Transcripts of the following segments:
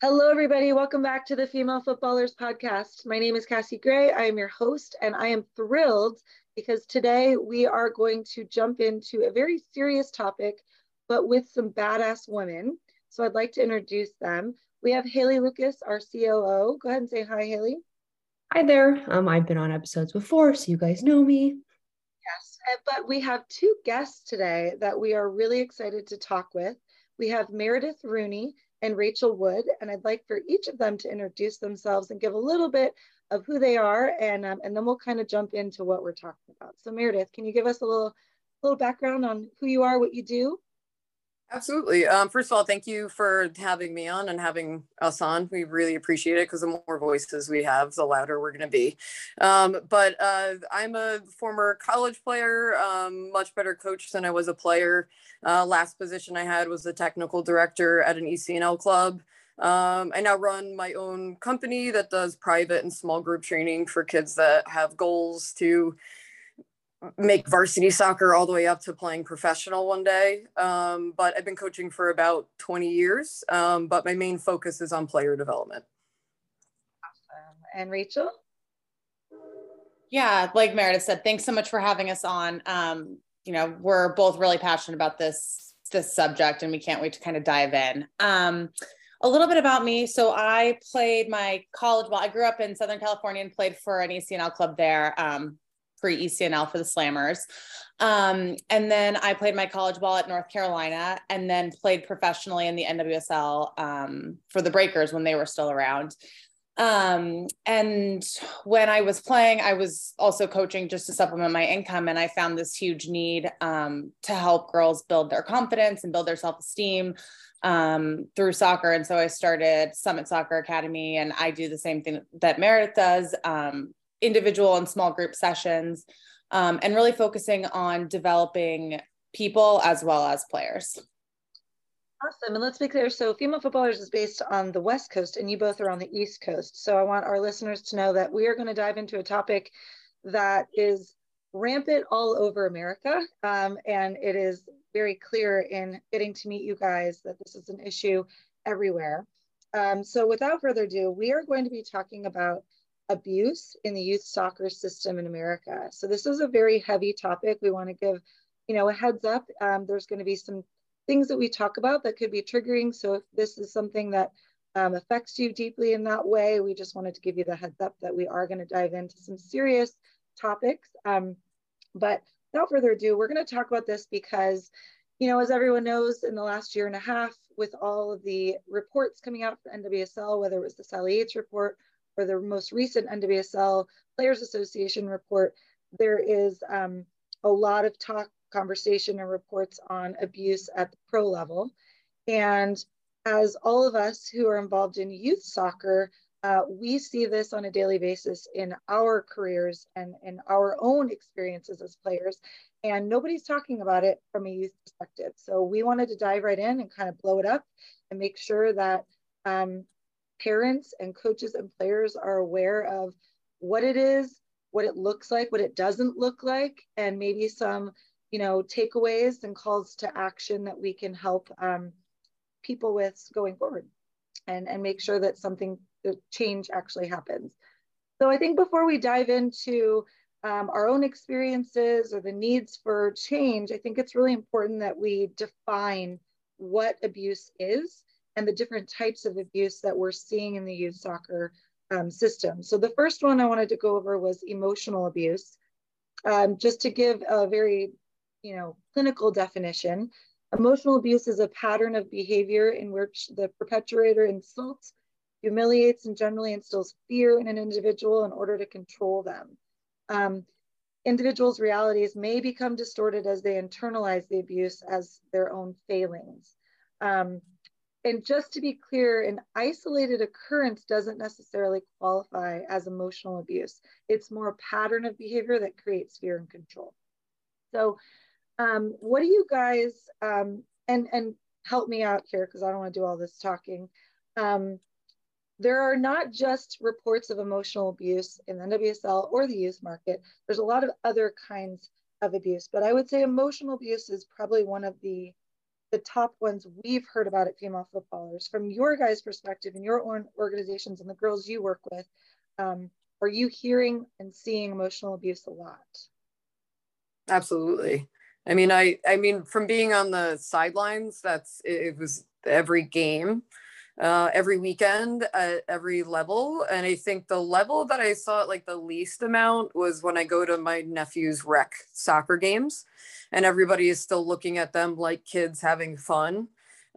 Hello, everybody. Welcome back to the Female Footballers Podcast. My name is Cassie Gray. I am your host, and I am thrilled because today we are going to jump into a very serious topic, but with some badass women. So I'd like to introduce them. We have Haley Lucas, our COO. Go ahead and say hi, Haley. Hi there. Um, I've been on episodes before, so you guys know me. Yes, uh, but we have two guests today that we are really excited to talk with. We have Meredith Rooney and Rachel Wood. And I'd like for each of them to introduce themselves and give a little bit of who they are. And, um, and then we'll kind of jump into what we're talking about. So Meredith, can you give us a little, little background on who you are, what you do? Absolutely. Um, first of all, thank you for having me on and having us on. We really appreciate it because the more voices we have, the louder we're going to be. Um, but uh, I'm a former college player, um, much better coach than I was a player. Uh, last position I had was the technical director at an ECNL club. Um, I now run my own company that does private and small group training for kids that have goals to make varsity soccer all the way up to playing professional one day. Um, but I've been coaching for about 20 years, um, but my main focus is on player development. Awesome. And Rachel? Yeah, like Meredith said, thanks so much for having us on. Um, you know, we're both really passionate about this this subject, and we can't wait to kind of dive in. Um, a little bit about me. So I played my college. Well, I grew up in Southern California and played for an ECNL club there. Pre ECNL for the Slammers. Um, and then I played my college ball at North Carolina and then played professionally in the NWSL um, for the Breakers when they were still around. Um, and when I was playing, I was also coaching just to supplement my income. And I found this huge need um, to help girls build their confidence and build their self esteem um, through soccer. And so I started Summit Soccer Academy, and I do the same thing that Meredith does um, individual and small group sessions, um, and really focusing on developing people as well as players. Awesome. And let's be clear. So, Female Footballers is based on the West Coast, and you both are on the East Coast. So, I want our listeners to know that we are going to dive into a topic that is rampant all over America. Um, and it is very clear in getting to meet you guys that this is an issue everywhere. Um, so, without further ado, we are going to be talking about abuse in the youth soccer system in America. So this is a very heavy topic. We want to give, you know, a heads up. Um, there's going to be some things that we talk about that could be triggering. So if this is something that um, affects you deeply in that way, we just wanted to give you the heads up that we are going to dive into some serious topics. Um, but without further ado, we're going to talk about this because, you know, as everyone knows, in the last year and a half, with all of the reports coming out from NWSL, whether it was the Sally Yates report or the most recent NWSL Players Association report, there is um, a lot of talk, conversation, and reports on abuse at the pro level. And as all of us who are involved in youth soccer, uh, we see this on a daily basis in our careers and in our own experiences as players. And nobody's talking about it from a youth perspective. So we wanted to dive right in and kind of blow it up and make sure that um, parents and coaches and players are aware of what it is, what it looks like, what it doesn't look like, and maybe some, you know, takeaways and calls to action that we can help um, people with going forward and, and make sure that something, the change actually happens. So I think before we dive into um, our own experiences or the needs for change, I think it's really important that we define what abuse is and the different types of abuse that we're seeing in the youth soccer um, system. So the first one I wanted to go over was emotional abuse. Um, just to give a very, you know, clinical definition, emotional abuse is a pattern of behavior in which the perpetrator insults, humiliates, and generally instills fear in an individual in order to control them. Um, individuals' realities may become distorted as they internalize the abuse as their own failings. Um, and just to be clear, an isolated occurrence doesn't necessarily qualify as emotional abuse. It's more a pattern of behavior that creates fear and control. So, um, what do you guys, um, and, and help me out here because I don't want to do all this talking. Um, there are not just reports of emotional abuse in the NWSL or the youth market. There's a lot of other kinds of abuse, but I would say emotional abuse is probably one of the the top ones we've heard about at female footballers. From your guys' perspective and your own organizations and the girls you work with, um, are you hearing and seeing emotional abuse a lot? Absolutely. I mean, I I mean, from being on the sidelines, that's it, it was every game, uh, every weekend at every level, and I think the level that I saw it like the least amount was when I go to my nephew's rec soccer games, and everybody is still looking at them like kids having fun.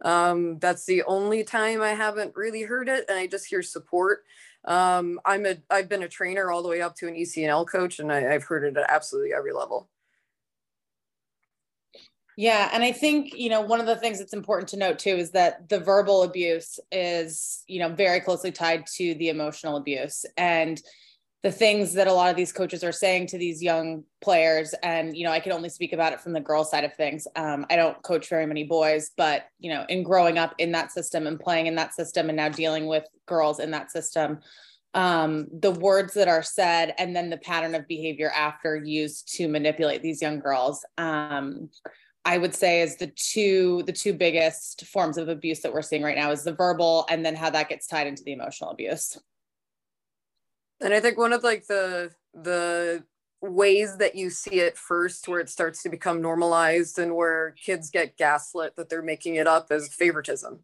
Um, that's the only time I haven't really heard it, and I just hear support. Um, I'm a I've been a trainer all the way up to an ECNL coach, and I, I've heard it at absolutely every level. Yeah, and I think, you know, one of the things that's important to note too is that the verbal abuse is, you know, very closely tied to the emotional abuse. And the things that a lot of these coaches are saying to these young players and you know i can only speak about it from the girl side of things. Um, i don't coach very many boys but you know in growing up in that system and playing in that system and now dealing with girls in that system um, the words that are said and then the pattern of behavior after used to manipulate these young girls um, I would say is the two the two biggest forms of abuse that we're seeing right now is the verbal and then how that gets tied into the emotional abuse. And I think one of like the the ways that you see it first where it starts to become normalized and where kids get gaslit that they're making it up is favoritism.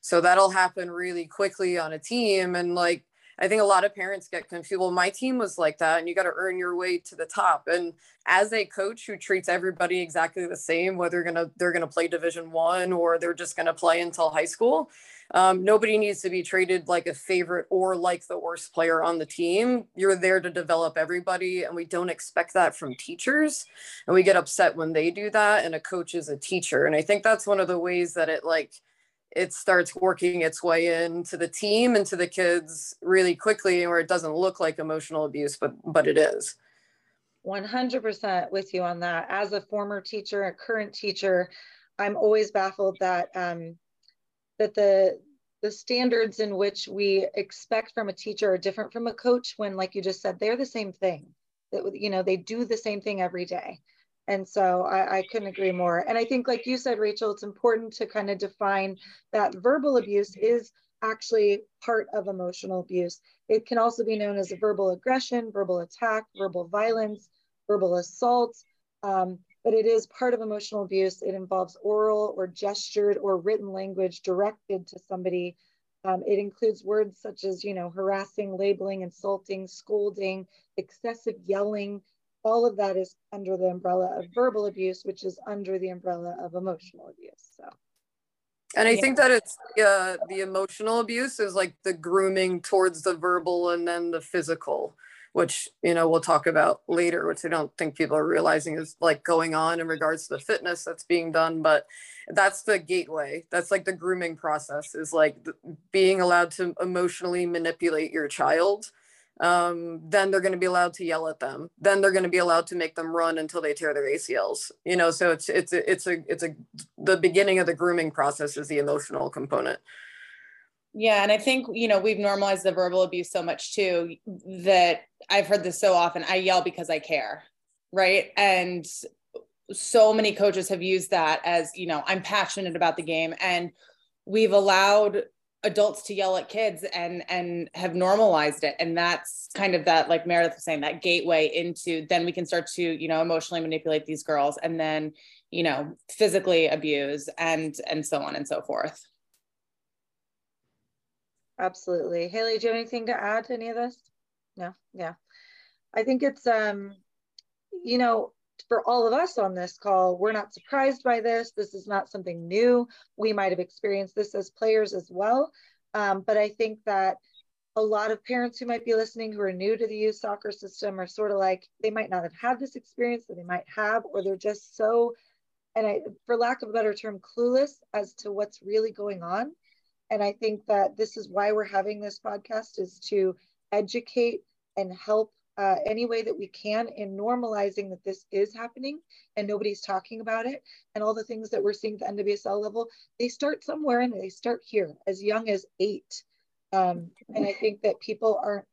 So that'll happen really quickly on a team and like I think a lot of parents get confused. Well, my team was like that, and you got to earn your way to the top. And as a coach who treats everybody exactly the same, whether they're gonna they're gonna play Division One or they're just gonna play until high school, um, nobody needs to be treated like a favorite or like the worst player on the team. You're there to develop everybody, and we don't expect that from teachers. And we get upset when they do that. And a coach is a teacher, and I think that's one of the ways that it like it starts working its way into the team and to the kids really quickly where it doesn't look like emotional abuse but but it is. 100% with you on that. As a former teacher a current teacher i'm always baffled that um, that the the standards in which we expect from a teacher are different from a coach when like you just said they're the same thing. That you know they do the same thing every day and so I, I, couldn't agree more. And I think, like you said, Rachel, it's important to kind of define that verbal abuse is actually part of emotional abuse. It can also be known as verbal aggression, verbal attack, verbal violence, verbal assault. Um, but it is part of emotional abuse. It involves oral or gestured or written language directed to somebody. Um, it includes words such as, you know, harassing, labeling, insulting, scolding, excessive yelling, all of that is under the umbrella of verbal abuse, which is under the umbrella of emotional abuse. So. And I yeah. think that it's uh, the emotional abuse is like the grooming towards the verbal and then the physical, which, you know, we'll talk about later, which I don't think people are realizing is like going on in regards to the fitness that's being done. But that's the gateway. That's like the grooming process is like being allowed to emotionally manipulate your child um, then they're going to be allowed to yell at them. Then they're going to be allowed to make them run until they tear their ACLs. You know, so it's it's it's a it's a the beginning of the grooming process is the emotional component. Yeah, and I think you know we've normalized the verbal abuse so much too that I've heard this so often. I yell because I care, right? And so many coaches have used that as you know I'm passionate about the game, and we've allowed adults to yell at kids and and have normalized it. And that's kind of that like meredith was saying that gateway into then we can start to you know emotionally manipulate these girls and then you know physically abuse and and so on and so forth. Absolutely. Haley do you have anything to add to any of this? No? Yeah. I think it's um you know for all of us on this call, we're not surprised by this. This is not something new. We might have experienced this as players as well. Um, but I think that a lot of parents who might be listening who are new to the youth soccer system are sort of like, they might not have had this experience that they might have, or they're just so, and I, for lack of a better term, clueless as to what's really going on. And I think that this is why we're having this podcast is to educate and help uh, any way that we can in normalizing that this is happening and nobody's talking about it. And all the things that we're seeing at the NWSL level, they start somewhere and they start here as young as eight. Um, and I think that people aren't,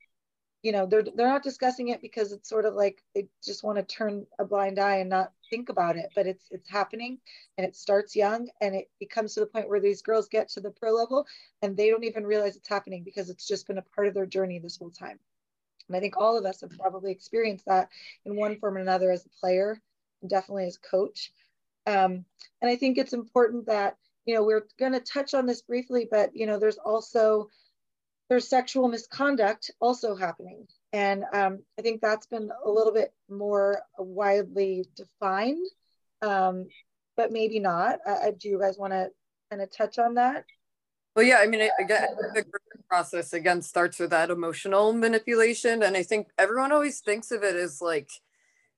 you know, they're they're not discussing it because it's sort of like they just want to turn a blind eye and not think about it, but it's it's happening and it starts young and it, it comes to the point where these girls get to the pro level and they don't even realize it's happening because it's just been a part of their journey this whole time. And I think all of us have probably experienced that in one form or another as a player, and definitely as coach. Um, and I think it's important that, you know, we're going to touch on this briefly, but, you know, there's also, there's sexual misconduct also happening. And um, I think that's been a little bit more widely defined, um, but maybe not. Uh, do you guys want to kind of touch on that? Well, yeah, I mean, again, the process again starts with that emotional manipulation, and I think everyone always thinks of it as like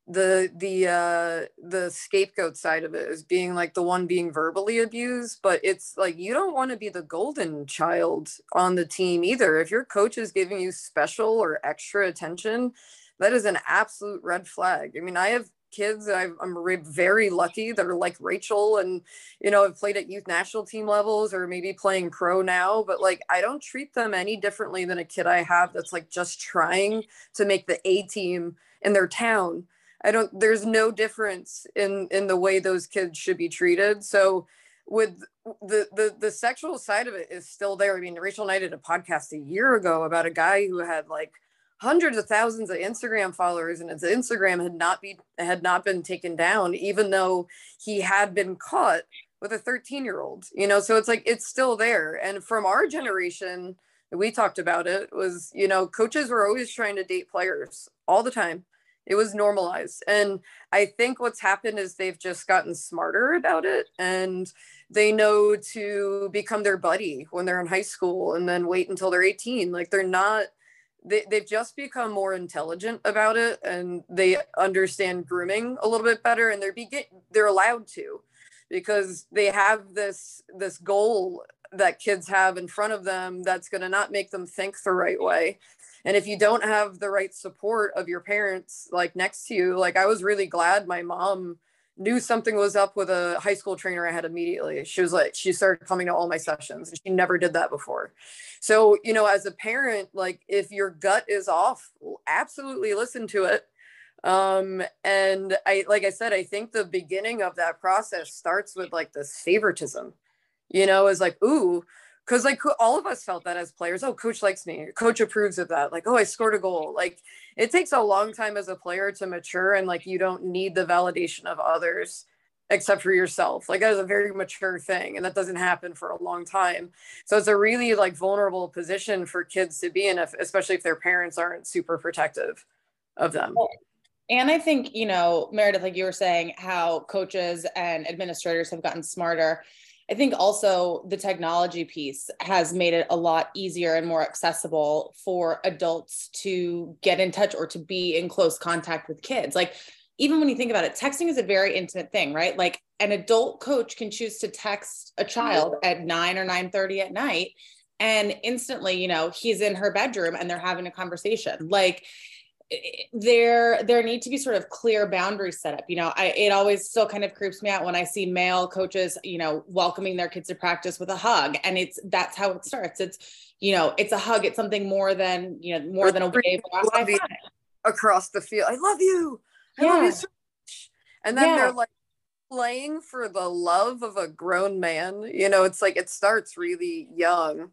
the the uh the scapegoat side of it is being like the one being verbally abused but it's like you don't want to be the golden child on the team either. If your coach is giving you special or extra attention that is an absolute red flag. I mean i have kids i am very lucky that are like rachel and you know have played at youth national team levels or maybe playing pro now but like i don't treat them any differently than a kid i have that's like just trying to make the a team in their town I don't there's no difference in in the way those kids should be treated. So with the the the sexual side of it is still there. I mean, Rachel and I did a podcast a year ago about a guy who had like hundreds of thousands of Instagram followers and his Instagram had not be had not been taken down, even though he had been caught with a 13 year old, you know, so it's like it's still there. And from our generation, we talked about it was, you know, coaches were always trying to date players all the time. It was normalized. And i think what's happened is they've just gotten smarter about it and they know to become their buddy when they're in high school and then wait until they're 18 like they're not they, they've just become more intelligent about it and they understand grooming a little bit better and they're begin they're allowed to because they have this this goal that kids have in front of them that's going to not make them think the right way. And if you don't have the right support of your parents like next to you like i was really glad my mom knew something was up with a high school trainer i had immediately. She was like she started coming to all my sessions and she never did that before. So you know as a parent like if your gut is off absolutely listen to it. Um and i like i said i think the beginning of that process starts with like this favoritism. You know is like ooh because like all of us felt that as players oh coach likes me. Coach approves of that. Like oh i scored a goal. Like it takes a long time as a player to mature and like you don't need the validation of others except for yourself. Like that is a very mature thing and that doesn't happen for a long time. So it's a really like vulnerable position for kids to be in if, especially if their parents aren't super protective of them. And i think you know meredith like you were saying how coaches and administrators have gotten smarter I think also the technology piece has made it a lot easier and more accessible for adults to get in touch or to be in close contact with kids. Like, even when you think about it, texting is a very intimate thing, right? Like, an adult coach can choose to text a child at 9 or 9 30 at night and instantly you know he's in her bedroom and they're having a conversation like there there need to be sort of clear boundaries set up. You know I, it always still kind of creeps me out when i see male coaches you know welcoming their kids to practice with a hug. And it's that's how it starts. It's you know it's a hug. It's something more than you know more than a wave. across the field. I love you. I yeah. love you so much. and then yeah. they're like playing for the love of a grown man. You know it's like it starts really young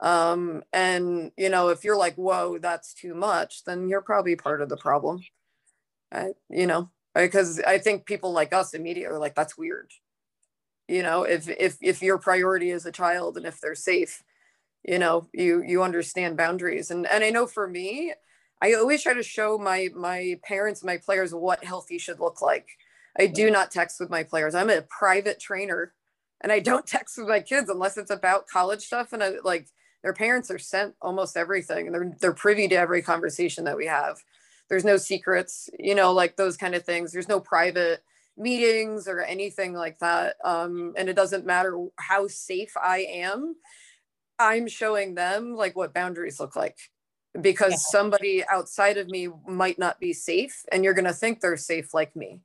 um, and you know, if you're like, whoa, that's too much, then you're probably part of the problem. I, you know, because I think people like us immediately are like, that's weird. You know, if if if your priority is a child and if they're safe, you know, you you understand boundaries. And and I know for me, I always try to show my my parents, my players, what healthy should look like. I do not text with my players. I'm a private trainer and I don't text with my kids unless it's about college stuff. And I like their parents are sent almost everything and they're they're privy to every conversation that we have. There's no secrets you know like those kind of things. There's no private meetings or anything like that. Um, and it doesn't matter how safe i am i'm showing them like what boundaries look like. Because yeah. somebody outside of me might not be safe and you're going to think they're safe like me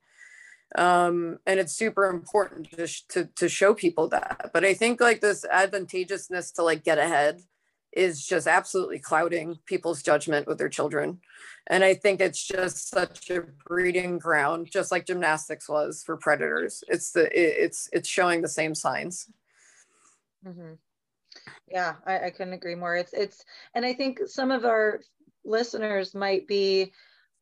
um, and it's super important to, to to show people that but i think like this advantageousness to like get ahead is just absolutely clouding people's judgment with their children. And I think it's just such a breeding ground, just like gymnastics was for predators. It's the it, it's it's showing the same signs. Mm-hmm. Yeah, I, I couldn't agree more. It's it's and I think some of our listeners might be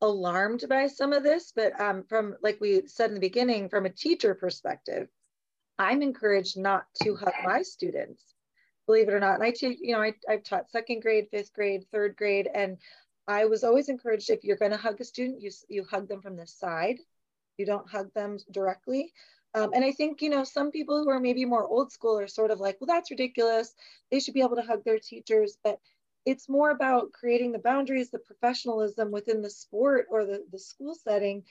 alarmed by some of this, but um, from like we said in the beginning, from a teacher perspective, I'm encouraged not to hug my students, believe it or not. And I teach, you know, I, I've taught second grade, fifth grade, third grade, and I was always encouraged if you're going to hug a student, you you hug them from the side, you don't hug them directly. Um, and I think, you know, some people who are maybe more old school are sort of like, well, that's ridiculous. They should be able to hug their teachers. But it's more about creating the boundaries, the professionalism within the sport or the, the school setting.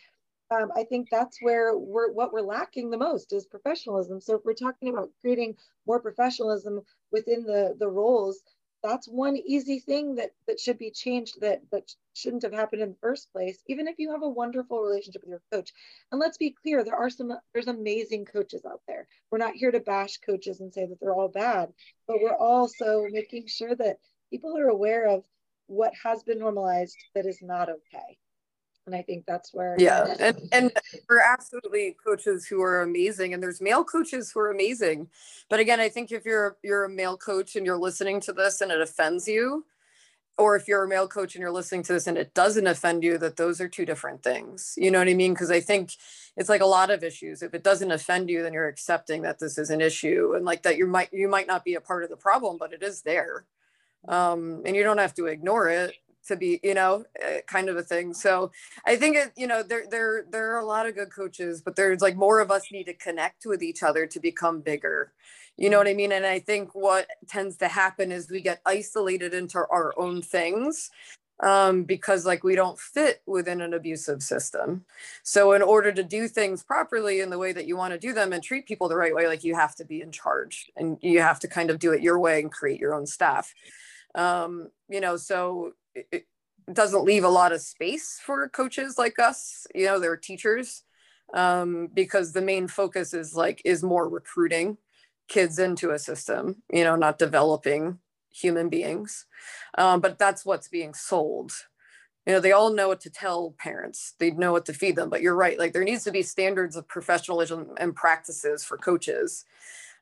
Um, I think that's where we're what we're lacking the most is professionalism. So if we're talking about creating more professionalism within the the roles, that's one easy thing that that should be changed that that shouldn't have happened in the first place even if you have a wonderful relationship with your coach and let's be clear there are some there's amazing coaches out there we're not here to bash coaches and say that they're all bad but we're also making sure that people are aware of what has been normalized that is not okay and I think that's where yeah, and and we're absolutely coaches who are amazing, and there's male coaches who are amazing, but again, I think if you're you're a male coach and you're listening to this and it offends you, or if you're a male coach and you're listening to this and it doesn't offend you, that those are two different things. You know what I mean? Because I think it's like a lot of issues. If it doesn't offend you, then you're accepting that this is an issue and like that you might you might not be a part of the problem, but it is there um, and you don't have to ignore it to be you know uh, kind of a thing. So i think it you know there there there are a lot of good coaches but there's like more of us need to connect with each other to become bigger. You know what i mean? And i think what tends to happen is we get isolated into our own things um, because like we don't fit within an abusive system. So in order to do things properly in the way that you want to do them and treat people the right way like you have to be in charge and you have to kind of do it your way and create your own staff um, you know so it doesn't leave a lot of space for coaches like us you know they're teachers um, because the main focus is like is more recruiting kids into a system you know not developing human beings. Um, but that's what's being sold. You know they all know what to tell parents. They know what to feed them. But you're right like there needs to be standards of professionalism and practices for coaches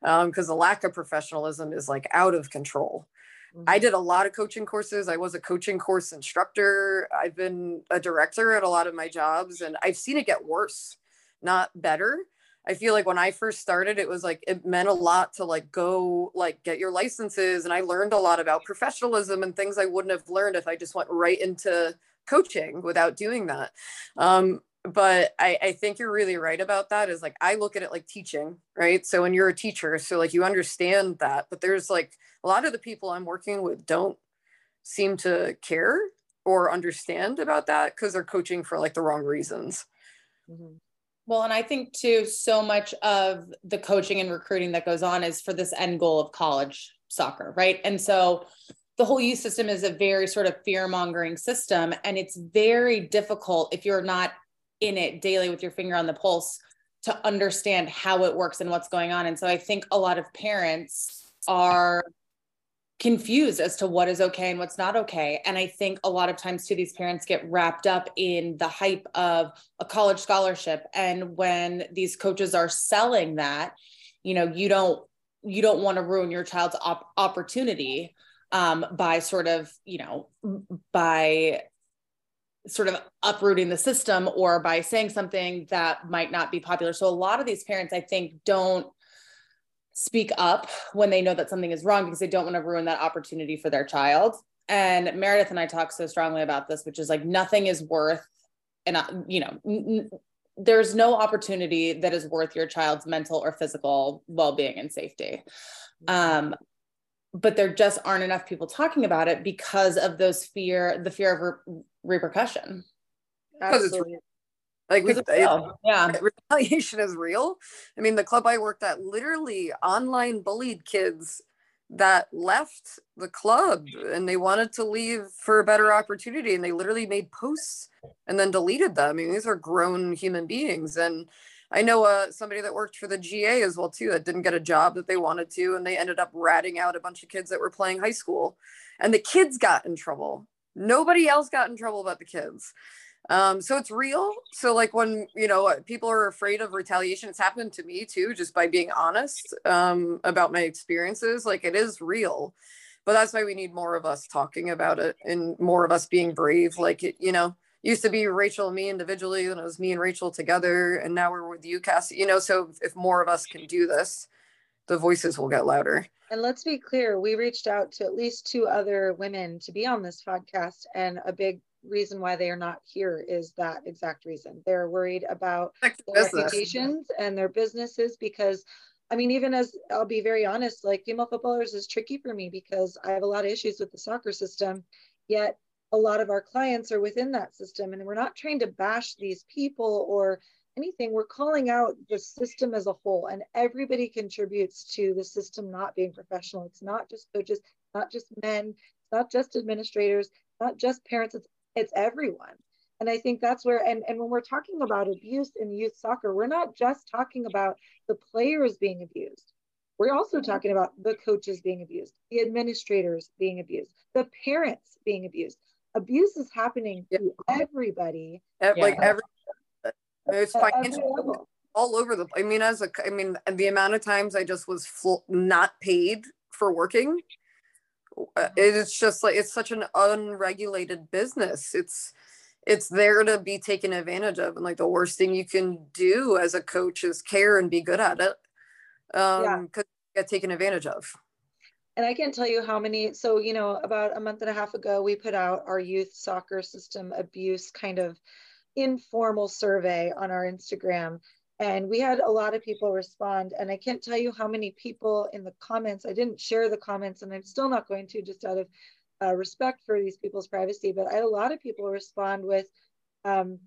because um, the lack of professionalism is like out of control Mm-hmm. I did a lot of coaching courses. I was a coaching course instructor. I've been a director at a lot of my jobs and I've seen it get worse, not better. I feel like when I first started, it was like it meant a lot to like go like get your licenses. And I learned a lot about professionalism and things I wouldn't have learned if I just went right into coaching without doing that. Um, but I, I think you're really right about that is like i look at it like teaching right? So when you're a teacher so like you understand that but there's like a lot of the people i'm working with don't seem to care or understand about that because they're coaching for like the wrong reasons. Mm-hmm. well and i think too so much of the coaching and recruiting that goes on is for this end goal of college soccer right? And so the whole youth system is a very sort of fear mongering system and it's very difficult if you're not in it daily with your finger on the pulse to understand how it works and what's going on. And so I think a lot of parents are confused as to what is okay and what's not okay. And I think a lot of times too, these parents get wrapped up in the hype of a college scholarship. And when these coaches are selling that, you know, you don't you don't want to ruin your child's op- opportunity um, by sort of, you know, by sort of uprooting the system or by saying something that might not be popular. So a lot of these parents, I think, don't speak up when they know that something is wrong because they don't want to ruin that opportunity for their child. And Meredith and I talk so strongly about this, which is like nothing is worth, and you know, n- there's no opportunity that is worth your child's mental or physical well-being and safety. Um, but there just aren't enough people talking about it because of those fear, the fear of re- repercussion. Absolutely. Like we, yeah, retaliation is real. I mean, the club I worked at literally online bullied kids that left the club and they wanted to leave for a better opportunity and they literally made posts and then deleted them. I mean, these are grown human beings and I know uh, somebody that worked for the GA as well too that didn't get a job that they wanted to, and they ended up ratting out a bunch of kids that were playing high school, and the kids got in trouble. Nobody else got in trouble but the kids. Um, so it's real. So like when you know people are afraid of retaliation, it's happened to me too, just by being honest um, about my experiences. Like it is real, but that's why we need more of us talking about it and more of us being brave. Like it, you know used to be Rachel and me individually, and it was me and Rachel together, and now we're with you, Cassie. You know, so if more of us can do this, the voices will get louder. And let's be clear, we reached out to at least two other women to be on this podcast, and a big reason why they are not here is that exact reason. They're worried about their reputations and their businesses because I mean, even as I'll be very honest, like female footballers is tricky for me because I have a lot of issues with the soccer system. Yet a lot of our clients are within that system and we're not trying to bash these people or anything. We're calling out the system as a whole and everybody contributes to the system not being professional. It's not just coaches not just men it's not just administrators not just parents it's it's everyone. And i think that's where and, and when we're talking about abuse in youth soccer we're not just talking about the players being abused. We're also mm-hmm. talking about the coaches being abused the administrators being abused the parents being abused abuse is happening yeah. to everybody. Like yeah. every, it's financial all over the. I mean, as a, I mean, the amount of times I just was full, not paid for working. Uh, mm-hmm. It's just like it's such an unregulated business. It's it's there to be taken advantage of, and like the worst thing you can do as a coach is care and be good at it, um, yeah. because get taken advantage of and I can't tell you how many. So, you know, about a month and a half ago, we put out our youth soccer system abuse kind of informal survey on our Instagram. And we had a lot of people respond. And I can't tell you how many people in the comments, I didn't share the comments, and I'm still not going to just out of uh, respect for these people's privacy. But I had a lot of people respond with um,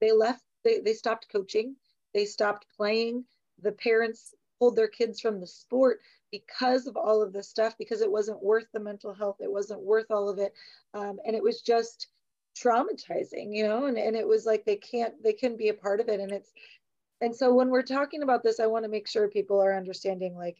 they left, they, they stopped coaching, they stopped playing. The parents pulled their kids from the sport because of all of this stuff, because it wasn't worth the mental health, it wasn't worth all of it. Um, and it was just traumatizing, you know, and, and it was like they can't, they can't be a part of it. And it's, and so when we're talking about this, I want to make sure people are understanding like,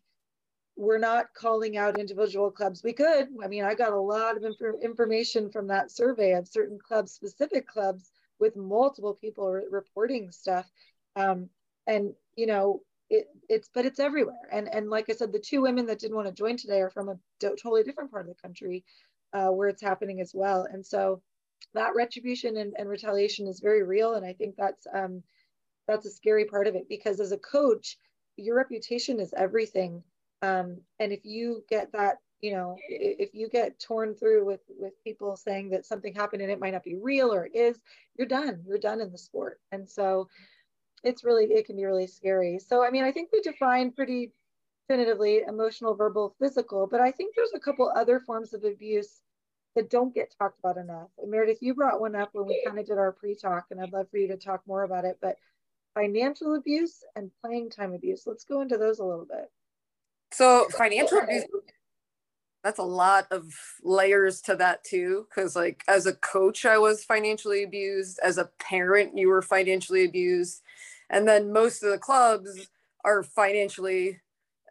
we're not calling out individual clubs. We could. I mean, I got a lot of inf- information from that survey of certain clubs, specific clubs with multiple people re- reporting stuff. Um, and, you know, it, it's but it's everywhere. And and like i said the two women that didn't want to join today are from a totally different part of the country uh, where it's happening as well. And so that retribution and, and retaliation is very real. And i think that's um that's a scary part of it because as a coach your reputation is everything. Um and if you get that you know if you get torn through with with people saying that something happened and it might not be real or it is you're done. You're done in the sport. And so it's really it can be really scary. So i mean i think we define pretty definitively emotional verbal physical but i think there's a couple other forms of abuse that don't get talked about enough. And meredith you brought one up when we kind of did our pre-talk and i'd love for you to talk more about it but financial abuse and playing time abuse. Let's go into those a little bit. So financial abuse that's a lot of layers to that too because like as a coach i was financially abused. As a parent you were financially abused and then most of the clubs are financially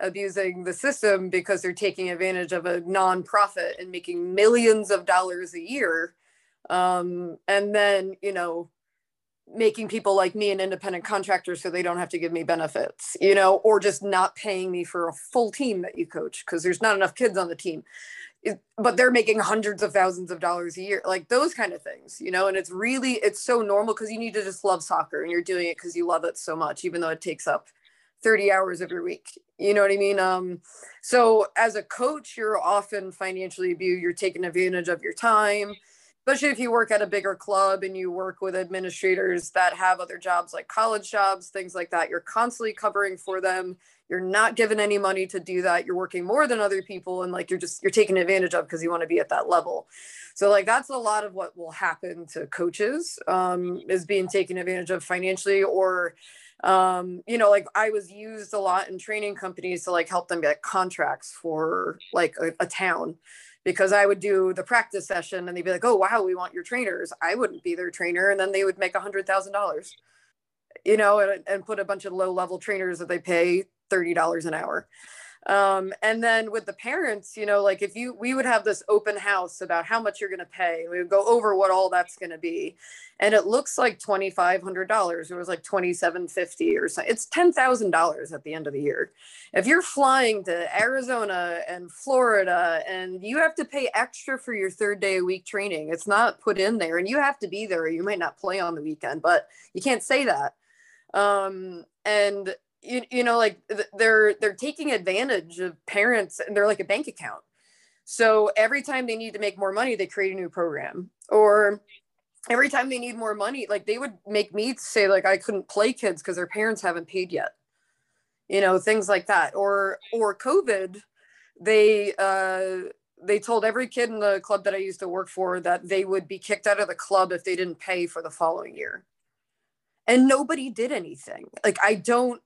abusing the system because they're taking advantage of a nonprofit and making millions of dollars a year. Um, and then you know making people like me an independent contractor so they don't have to give me benefits you know or just not paying me for a full team that you coach because there's not enough kids on the team but they're making hundreds of thousands of dollars a year like those kind of things you know and it's really it's so normal because you need to just love soccer and you're doing it because you love it so much even though it takes up 30 hours of your week you know what i mean? Um so as a coach you're often financially abused you're taking advantage of your time especially if you work at a bigger club and you work with administrators that have other jobs like college jobs things like that you're constantly covering for them you're not given any money to do that you're working more than other people and like you're just you're taking advantage of because you want to be at that level so like that's a lot of what will happen to coaches um, is being taken advantage of financially or um, you know like i was used a lot in training companies to like help them get contracts for like a, a town because I would do the practice session and they'd be like, oh, wow, we want your trainers. I wouldn't be their trainer. And then they would make a $100,000 you know, and, and put a bunch of low level trainers that they pay $30 an hour. Um, and then with the parents, you know, like if you, we would have this open house about how much you're going to pay. We would go over what all that's going to be. And it looks like $2,500. It was like 2750 or something. It's $10,000 at the end of the year. If you're flying to Arizona and Florida and you have to pay extra for your third day a week training, it's not put in there and you have to be there. You might not play on the weekend, but you can't say that. Um, and you, you know like they're they're taking advantage of parents and they're like a bank account. So every time they need to make more money they create a new program. Or every time they need more money like they would make me say like i couldn't play kids because their parents haven't paid yet. You know things like that. Or or covid they uh they told every kid in the club that i used to work for that they would be kicked out of the club if they didn't pay for the following year. And nobody did anything. Like i don't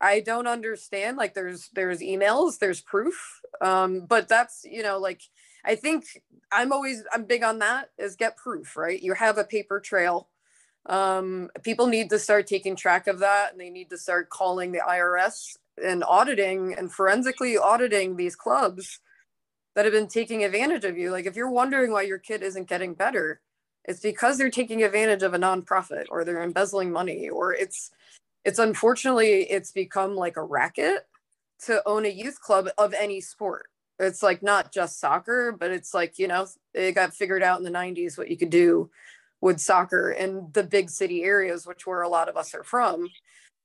I don't understand. Like there's there's emails, there's proof. Um, but that's you know like I think I'm always I'm big on that is get proof, right? You have a paper trail. Um, people need to start taking track of that and they need to start calling the IRS and auditing and forensically auditing these clubs that have been taking advantage of you. Like if you're wondering why your kid isn't getting better, it's because they're taking advantage of a nonprofit or they're embezzling money or it's it's unfortunately it's become like a racket to own a youth club of any sport. It's like not just soccer but it's like you know it got figured out in the 90s what you could do with soccer in the big city areas which where a lot of us are from.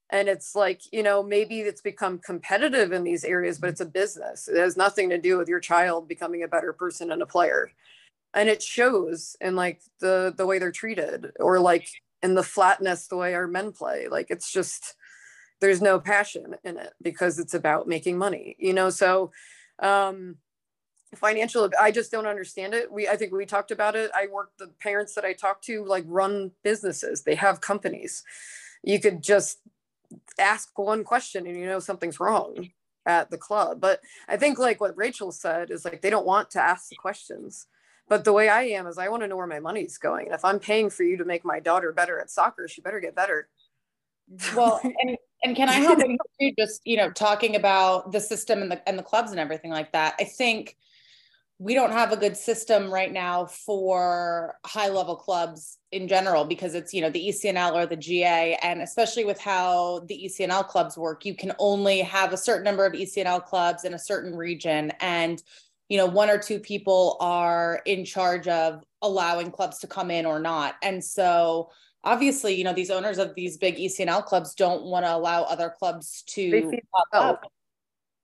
And it's like you know maybe it's become competitive in these areas but it's a business. It has nothing to do with your child becoming a better person and a player. And it shows in like the the way they're treated or like and the flatness the way our men play. Like it's just there's no passion in it because it's about making money you know? So um financial i just don't understand it. We i think we talked about it. I work the parents that i talk to like run businesses. They have companies. You could just ask one question and you know something's wrong at the club. But i think like what rachel said is like they don't want to ask the questions but the way I am is I want to know where my money's going. And if I'm paying for you to make my daughter better at soccer, she better get better. well, and and can I help you just you know talking about the system and the and the clubs and everything like that? I think we don't have a good system right now for high level clubs in general because it's you know the ECNL or the GA and especially with how the ECNL clubs work you can only have a certain number of ECNL clubs in a certain region and you know one or two people are in charge of allowing clubs to come in or not. And so obviously you know these owners of these big ecnl clubs don't want to allow other clubs to pop up.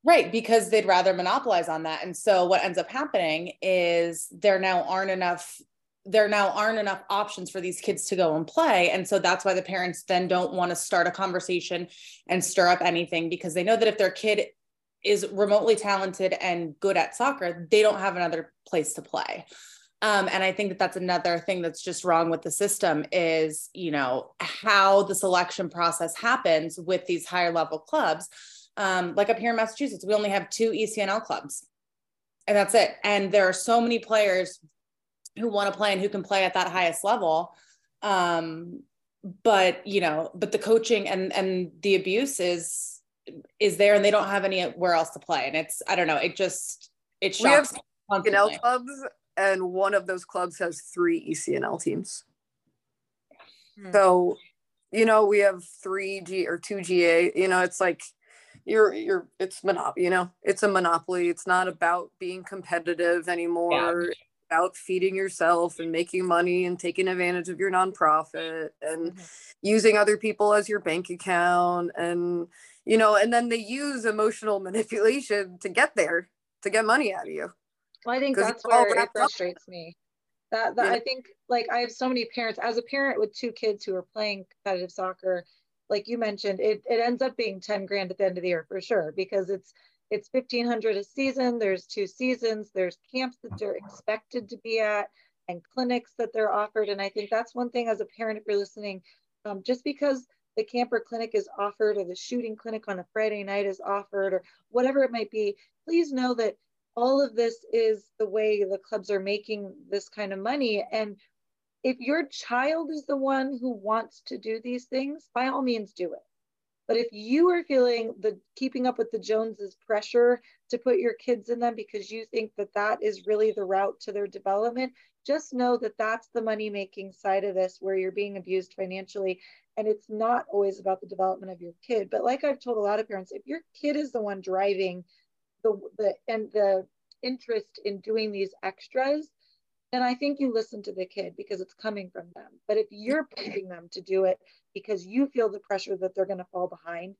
right because they'd rather monopolize on that. And so what ends up happening is there now aren't enough there now aren't enough options for these kids to go and play. And so that's why the parents then don't want to start a conversation and stir up anything because they know that if their kid is remotely talented and good at soccer, they don't have another place to play. Um, and I think that that's another thing that's just wrong with the system is, you know, how the selection process happens with these higher level clubs. Um, like up here in Massachusetts, we only have two ECNL clubs, and that's it. And there are so many players who want to play and who can play at that highest level. Um, but you know, but the coaching and and the abuse is is there and they don't have anywhere else to play. And it's, I don't know, it just, it shocks we have ECNL clubs and one of those clubs has three ECNL teams. Hmm. So, you know, we have three G or two GA, you know, it's like, you're you're it's monopoly you know it's a monopoly it's not about being competitive anymore yeah about feeding yourself and making money and taking advantage of your nonprofit and mm-hmm. using other people as your bank account and you know, and then they use emotional manipulation to get there, to get money out of you. Well, I think that's where it frustrates up. me. That, that yeah. I think like I have so many parents as a parent with two kids who are playing competitive soccer, like you mentioned, it, it ends up being 10 grand at the end of the year for sure, because it's it's 1500 a season. There's two seasons, there's camps that they're expected to be at and clinics that they're offered. And I think that's one thing as a parent, if you're listening, um, just because the camper clinic is offered or the shooting clinic on a Friday night is offered or whatever it might be, please know that all of this is the way the clubs are making this kind of money. And if your child is the one who wants to do these things, by all means do it. But if you are feeling the keeping up with the Joneses pressure to put your kids in them because you think that that is really the route to their development, just know that that's the money making side of this where you're being abused financially. And it's not always about the development of your kid. But like I've told a lot of parents, if your kid is the one driving the, the and the interest in doing these extras, then I think you listen to the kid because it's coming from them. But if you're pushing them to do it because you feel the pressure that they're going to fall behind,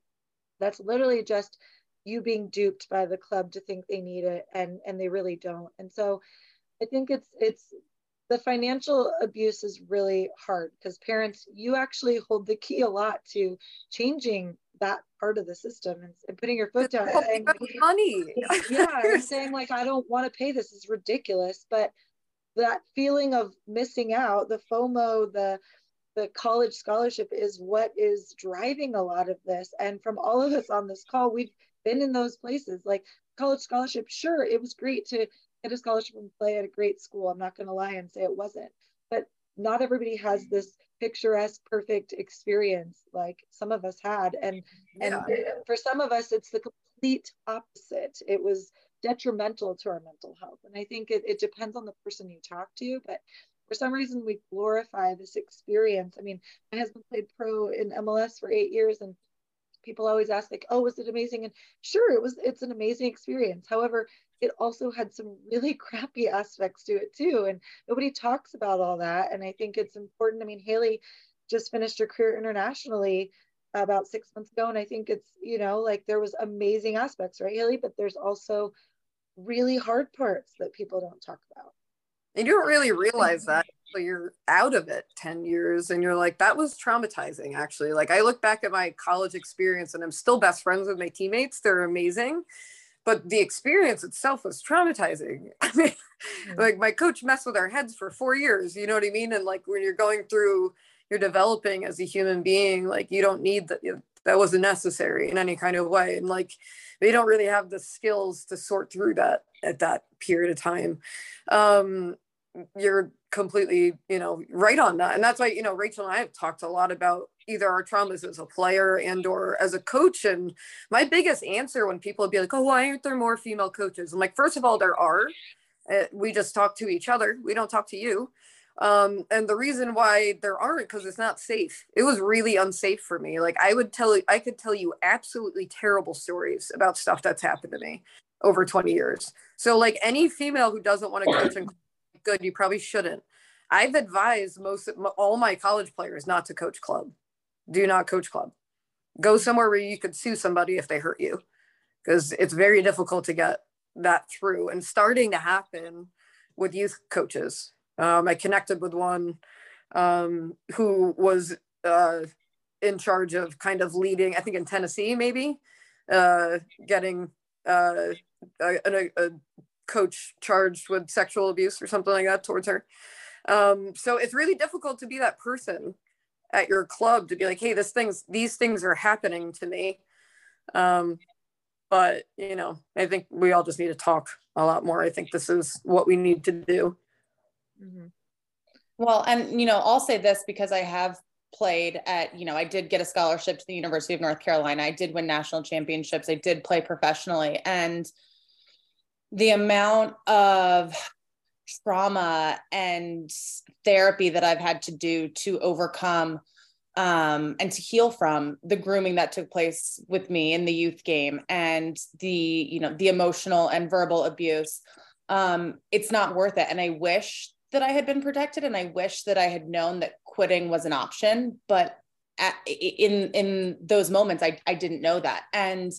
that's literally just you being duped by the club to think they need it and and they really don't. And so I think it's it's the financial abuse is really hard because parents you actually hold the key a lot to changing that part of the system and, and putting your foot down and money yeah and saying like i don't want to pay this is ridiculous but that feeling of missing out, the FOMO, the the college scholarship is what is driving a lot of this. And from all of us on this call, we've been in those places. Like college scholarship, sure, it was great to get a scholarship and play at a great school. I'm not going to lie and say it wasn't. But not everybody has this picturesque, perfect experience like some of us had. And yeah. and for some of us, it's the complete opposite. It was detrimental to our mental health. And I think it, it depends on the person you talk to, but for some reason we glorify this experience. I mean, my husband played pro in MLS for eight years and people always ask like, oh, was it amazing? And sure, it was, it's an amazing experience. However, it also had some really crappy aspects to it too. And nobody talks about all that. And I think it's important. I mean, Haley just finished her career internationally about six months ago. And I think it's, you know, like there was amazing aspects, right, Haley? But there's also really hard parts that people don't talk about. And you don't really realize that you're out of it 10 years and you're like, that was traumatizing, actually. Like, I look back at my college experience and I'm still best friends with my teammates. They're amazing. But the experience itself was traumatizing. I mean, mm-hmm. like, my coach messed with our heads for four years. You know what I mean? And like, when you're going through, you're developing as a human being, like, you don't need that. That wasn't necessary in any kind of way. And like, they don't really have the skills to sort through that at that period of time um, you're completely you know right on that. And that's why you know rachel and i have talked a lot about either our traumas as a player and or as a coach. And my biggest answer when people would be like oh why aren't there more female coaches? I'm like first of all there are. Uh, we just talk to each other. We don't talk to you. Um, and the reason why there aren't because it's not safe. It was really unsafe for me. Like i would tell i could tell you absolutely terrible stories about stuff that's happened to me over 20 years. So like any female who doesn't want to coach and good you probably shouldn't. I've advised most all my college players not to coach club. Do not coach club. Go somewhere where you could sue somebody if they hurt you because it's very difficult to get that through. And starting to happen with youth coaches. Um, I connected with one um, who was uh, in charge of kind of leading, I think in Tennessee, maybe, uh, getting uh, a, a, coach charged with sexual abuse or something like that towards her. Um, so it's really difficult to be that person at your club to be like, hey, this things, these things are happening to me. Um, but you know, I think we all just need to talk a lot more. I think this is what we need to do. Mm-hmm. Well, and you know, I'll say this because I have played at, you know, I did get a scholarship to the University of North Carolina. I did win national championships. I did play professionally. And the amount of trauma and therapy that I've had to do to overcome um, and to heal from the grooming that took place with me in the youth game and the, you know, the emotional and verbal abuse. Um, it's not worth it. And I wish that I had been protected and I wish that I had known that quitting was an option but at, in in those moments I I didn't know that and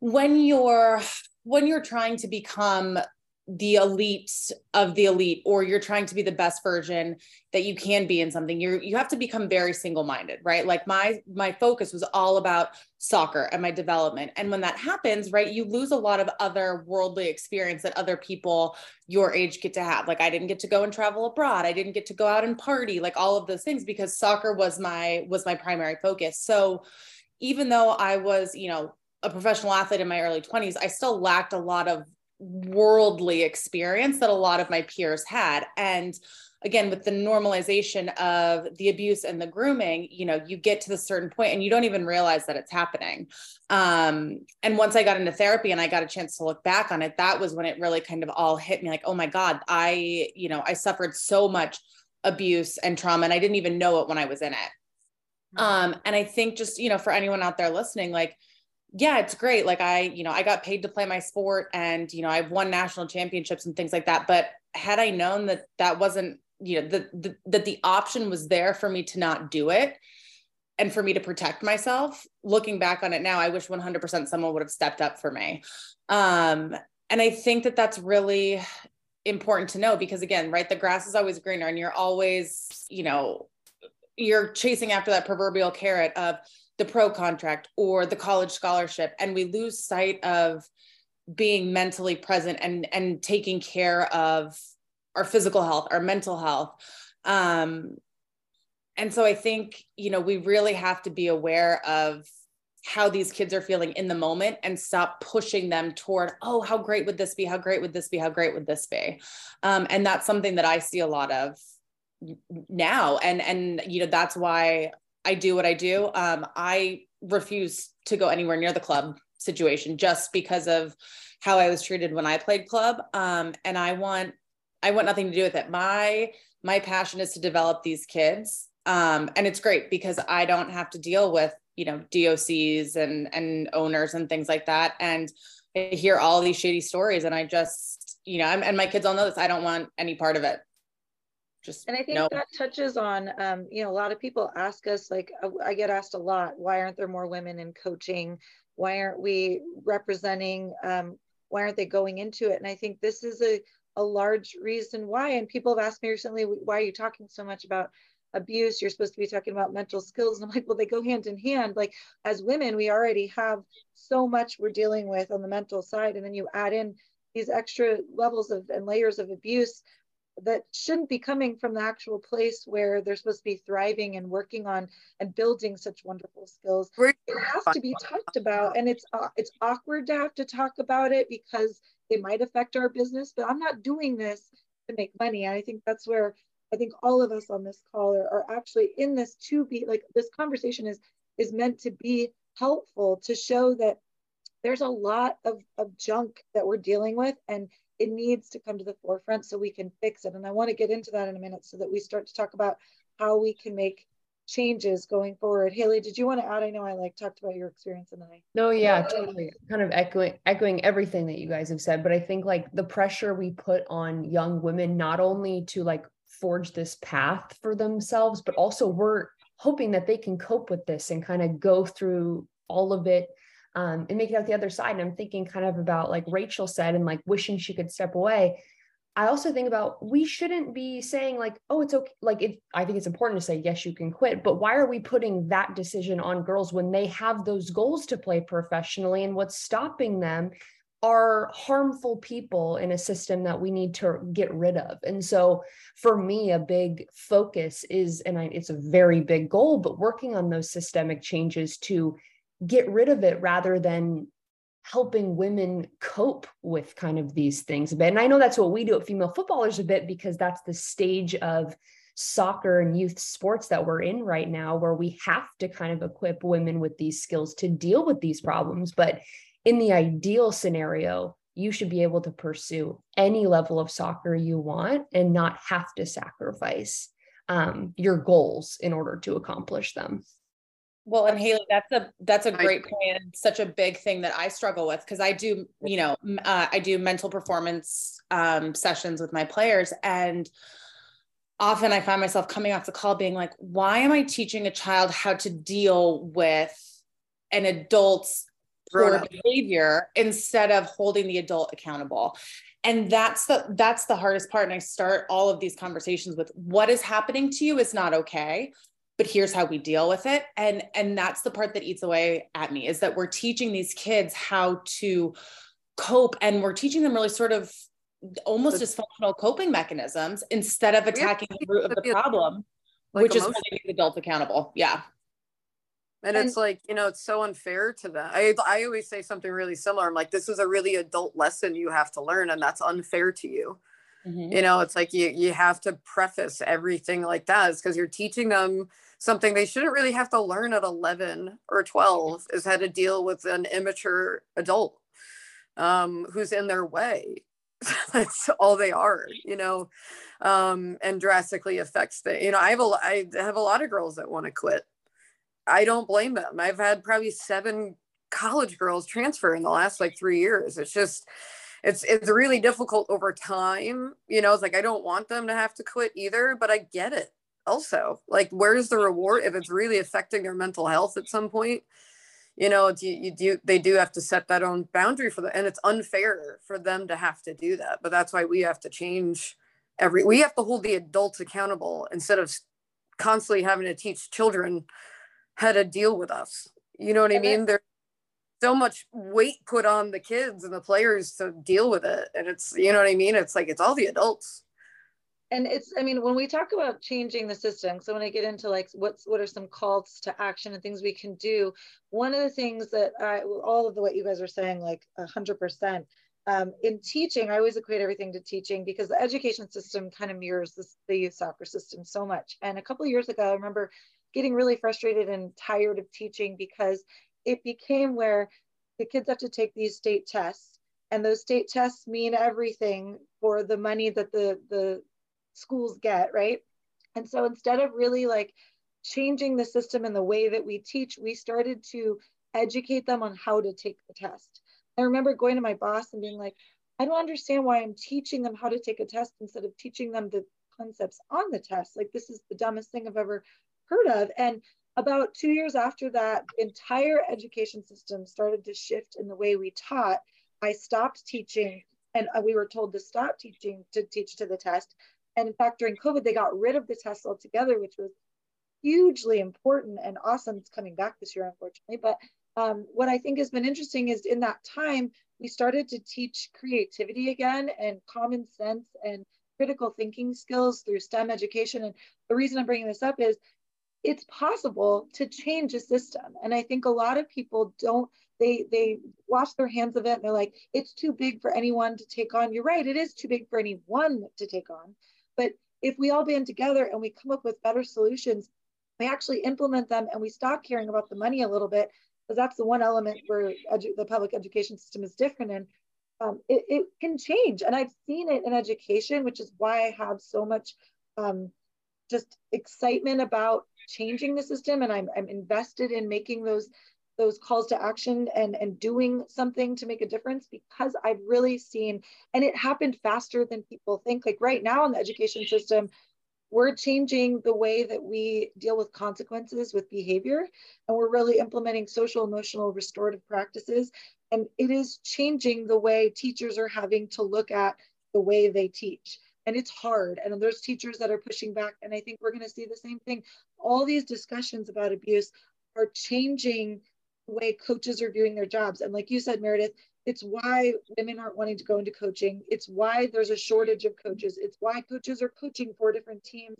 when you're when you're trying to become the elite of the elite or you're trying to be the best version that you can be in something you you have to become very single minded right? Like my my focus was all about soccer and my development. And when that happens right you lose a lot of other worldly experience that other people your age get to have. Like i didn't get to go and travel abroad. I didn't get to go out and party like all of those things because soccer was my was my primary focus. So even though i was you know a professional athlete in my early 20s i still lacked a lot of worldly experience that a lot of my peers had. And again with the normalization of the abuse and the grooming you know you get to the certain point and you don't even realize that it's happening. Um, and once i got into therapy and i got a chance to look back on it that was when it really kind of all hit me like oh my god i you know i suffered so much abuse and trauma and i didn't even know it when i was in it. Mm-hmm. um, and i think just you know for anyone out there listening like yeah, it's great. Like I, you know, I got paid to play my sport and, you know, I've won national championships and things like that. But had I known that that wasn't you know the, the that the option was there for me to not do it and for me to protect myself looking back on it now i wish 100% someone would have stepped up for me um and i think that that's really important to know because again right the grass is always greener and you're always you know you're chasing after that proverbial carrot of the pro contract or the college scholarship and we lose sight of being mentally present and and taking care of our physical health, our mental health. Um, and so I think, you know, we really have to be aware of how these kids are feeling in the moment and stop pushing them toward, oh, how great would this be? How great would this be? How great would this be? Um, and that's something that I see a lot of now. And, and, you know, that's why I do what I do. Um, I refuse to go anywhere near the club situation just because of how I was treated when I played club. Um, and I want I want nothing to do with it. My my passion is to develop these kids. Um, and it's great because I don't have to deal with, you know, DOCs and and owners and things like that. And I hear all these shady stories and I just, you know, I'm, and my kids all know this. I don't want any part of it. Just and I think no. that touches on, um, you know, a lot of people ask us, like, uh, I get asked a lot, why aren't there more women in coaching? Why aren't we representing? Um, why aren't they going into it? And I think this is a a large reason why. And people have asked me recently, why are you talking so much about abuse? You're supposed to be talking about mental skills. And I'm like, well, they go hand in hand. Like as women, we already have so much we're dealing with on the mental side. And then you add in these extra levels of and layers of abuse that shouldn't be coming from the actual place where they're supposed to be thriving and working on and building such wonderful skills. It has to be talked about, and it's uh, it's awkward to have to talk about it because they might affect our business, but I'm not doing this to make money. And I think that's where I think all of us on this call are, are actually in this to be like this conversation is is meant to be helpful to show that there's a lot of, of junk that we're dealing with and it needs to come to the forefront so we can fix it. And I want to get into that in a minute so that we start to talk about how we can make changes going forward. Haley, did you want to add? I know I like talked about your experience and I. No, yeah, totally. Kind of echoing echoing everything that you guys have said, but I think like the pressure we put on young women not only to like forge this path for themselves, but also we're hoping that they can cope with this and kind of go through all of it um, and make it out the other side. And I'm thinking kind of about like Rachel said and like wishing she could step away I also think about we shouldn't be saying like, oh, it's okay. Like, it, I think it's important to say, yes, you can quit, but why are we putting that decision on girls when they have those goals to play professionally? And what's stopping them are harmful people in a system that we need to get rid of. And so for me, a big focus is, and I, it's a very big goal, but working on those systemic changes to get rid of it rather than helping women cope with kind of these things a bit. And I know that's what we do at female footballers a bit because that's the stage of soccer and youth sports that we're in right now where we have to kind of equip women with these skills to deal with these problems. But in the ideal scenario, you should be able to pursue any level of soccer you want and not have to sacrifice um, your goals in order to accomplish them. Well, and Haley, that's a that's a great point and such a big thing that I struggle with because I do, you know, uh, I do mental performance um, sessions with my players, and often I find myself coming off the call being like, "Why am I teaching a child how to deal with an adult's poor behavior instead of holding the adult accountable?" and that's the that's the hardest part and i start all of these conversations with what is happening to you is not okay but here's how we deal with it. And and that's the part that eats away at me is that we're teaching these kids how to cope and we're teaching them really sort of almost dysfunctional coping mechanisms instead of attacking the root of the problem like which is holding the adults accountable. Yeah. And, and it's like you know it's so unfair to them. I, I always say something really similar. I'm like this is a really adult lesson you have to learn and that's unfair to you mm-hmm. you know it's like you you have to preface everything like that because you're teaching them something they shouldn't really have to learn at 11 or 12 is how to deal with an immature adult um, who's in their way that's all they are you know um, and drastically affects the you know i have a i have a lot of girls that want to quit I don't blame them. I've had probably seven college girls transfer in the last like three years. It's just, it's it's really difficult over time. You know, it's like I don't want them to have to quit either, but I get it. Also, like, where's the reward if it's really affecting their mental health at some point? You know, you, you do they do have to set that own boundary for them, and it's unfair for them to have to do that. But that's why we have to change every. We have to hold the adults accountable instead of constantly having to teach children how to deal with us. You know what I mean? There's so much weight put on the kids and the players to deal with it. And it's, you know what I mean? It's like, it's all the adults. And it's, I mean, when we talk about changing the system, so when I get into like what's, what are some calls to action and things we can do, one of the things that I, all of the, what you guys are saying, like a hundred percent, um, in teaching, I always equate everything to teaching because the education system kind of mirrors this, the youth soccer system so much. And a couple years ago, I remember getting really frustrated and tired of teaching because it became where the kids have to take these state tests and those state tests mean everything for the money that the the schools get right? And so instead of really like changing the system and the way that we teach we started to educate them on how to take the test. I remember going to my boss and being like i don't understand why i'm teaching them how to take a test instead of teaching them the concepts on the test. Like this is the dumbest thing i've ever heard of. And about two years after that, the entire education system started to shift in the way we taught. I stopped teaching, and uh, we were told to stop teaching to teach to the test. And in fact, during COVID, they got rid of the test altogether, which was hugely important and awesome. It's coming back this year, unfortunately. But um, what I think has been interesting is in that time, we started to teach creativity again and common sense and critical thinking skills through STEM education. And the reason I'm bringing this up is it's possible to change a system. And I think a lot of people don't, they they wash their hands of it and they're like, it's too big for anyone to take on. You're right, it is too big for anyone to take on. But if we all band together and we come up with better solutions, we actually implement them and we stop caring about the money a little bit, because that's the one element where edu- the public education system is different and um, it, it, can change. And I've seen it in education, which is why I have so much um, just excitement about changing the system and I'm, I'm invested in making those those calls to action and and doing something to make a difference because I've really seen and it happened faster than people think. Like right now in the education system we're changing the way that we deal with consequences with behavior and we're really implementing social emotional restorative practices. And it is changing the way teachers are having to look at the way they teach. And it's hard. And there's teachers that are pushing back and i think we're going to see the same thing all these discussions about abuse are changing the way coaches are viewing their jobs. And like you said meredith it's why women aren't wanting to go into coaching. It's why there's a shortage of coaches. It's why coaches are coaching four different teams.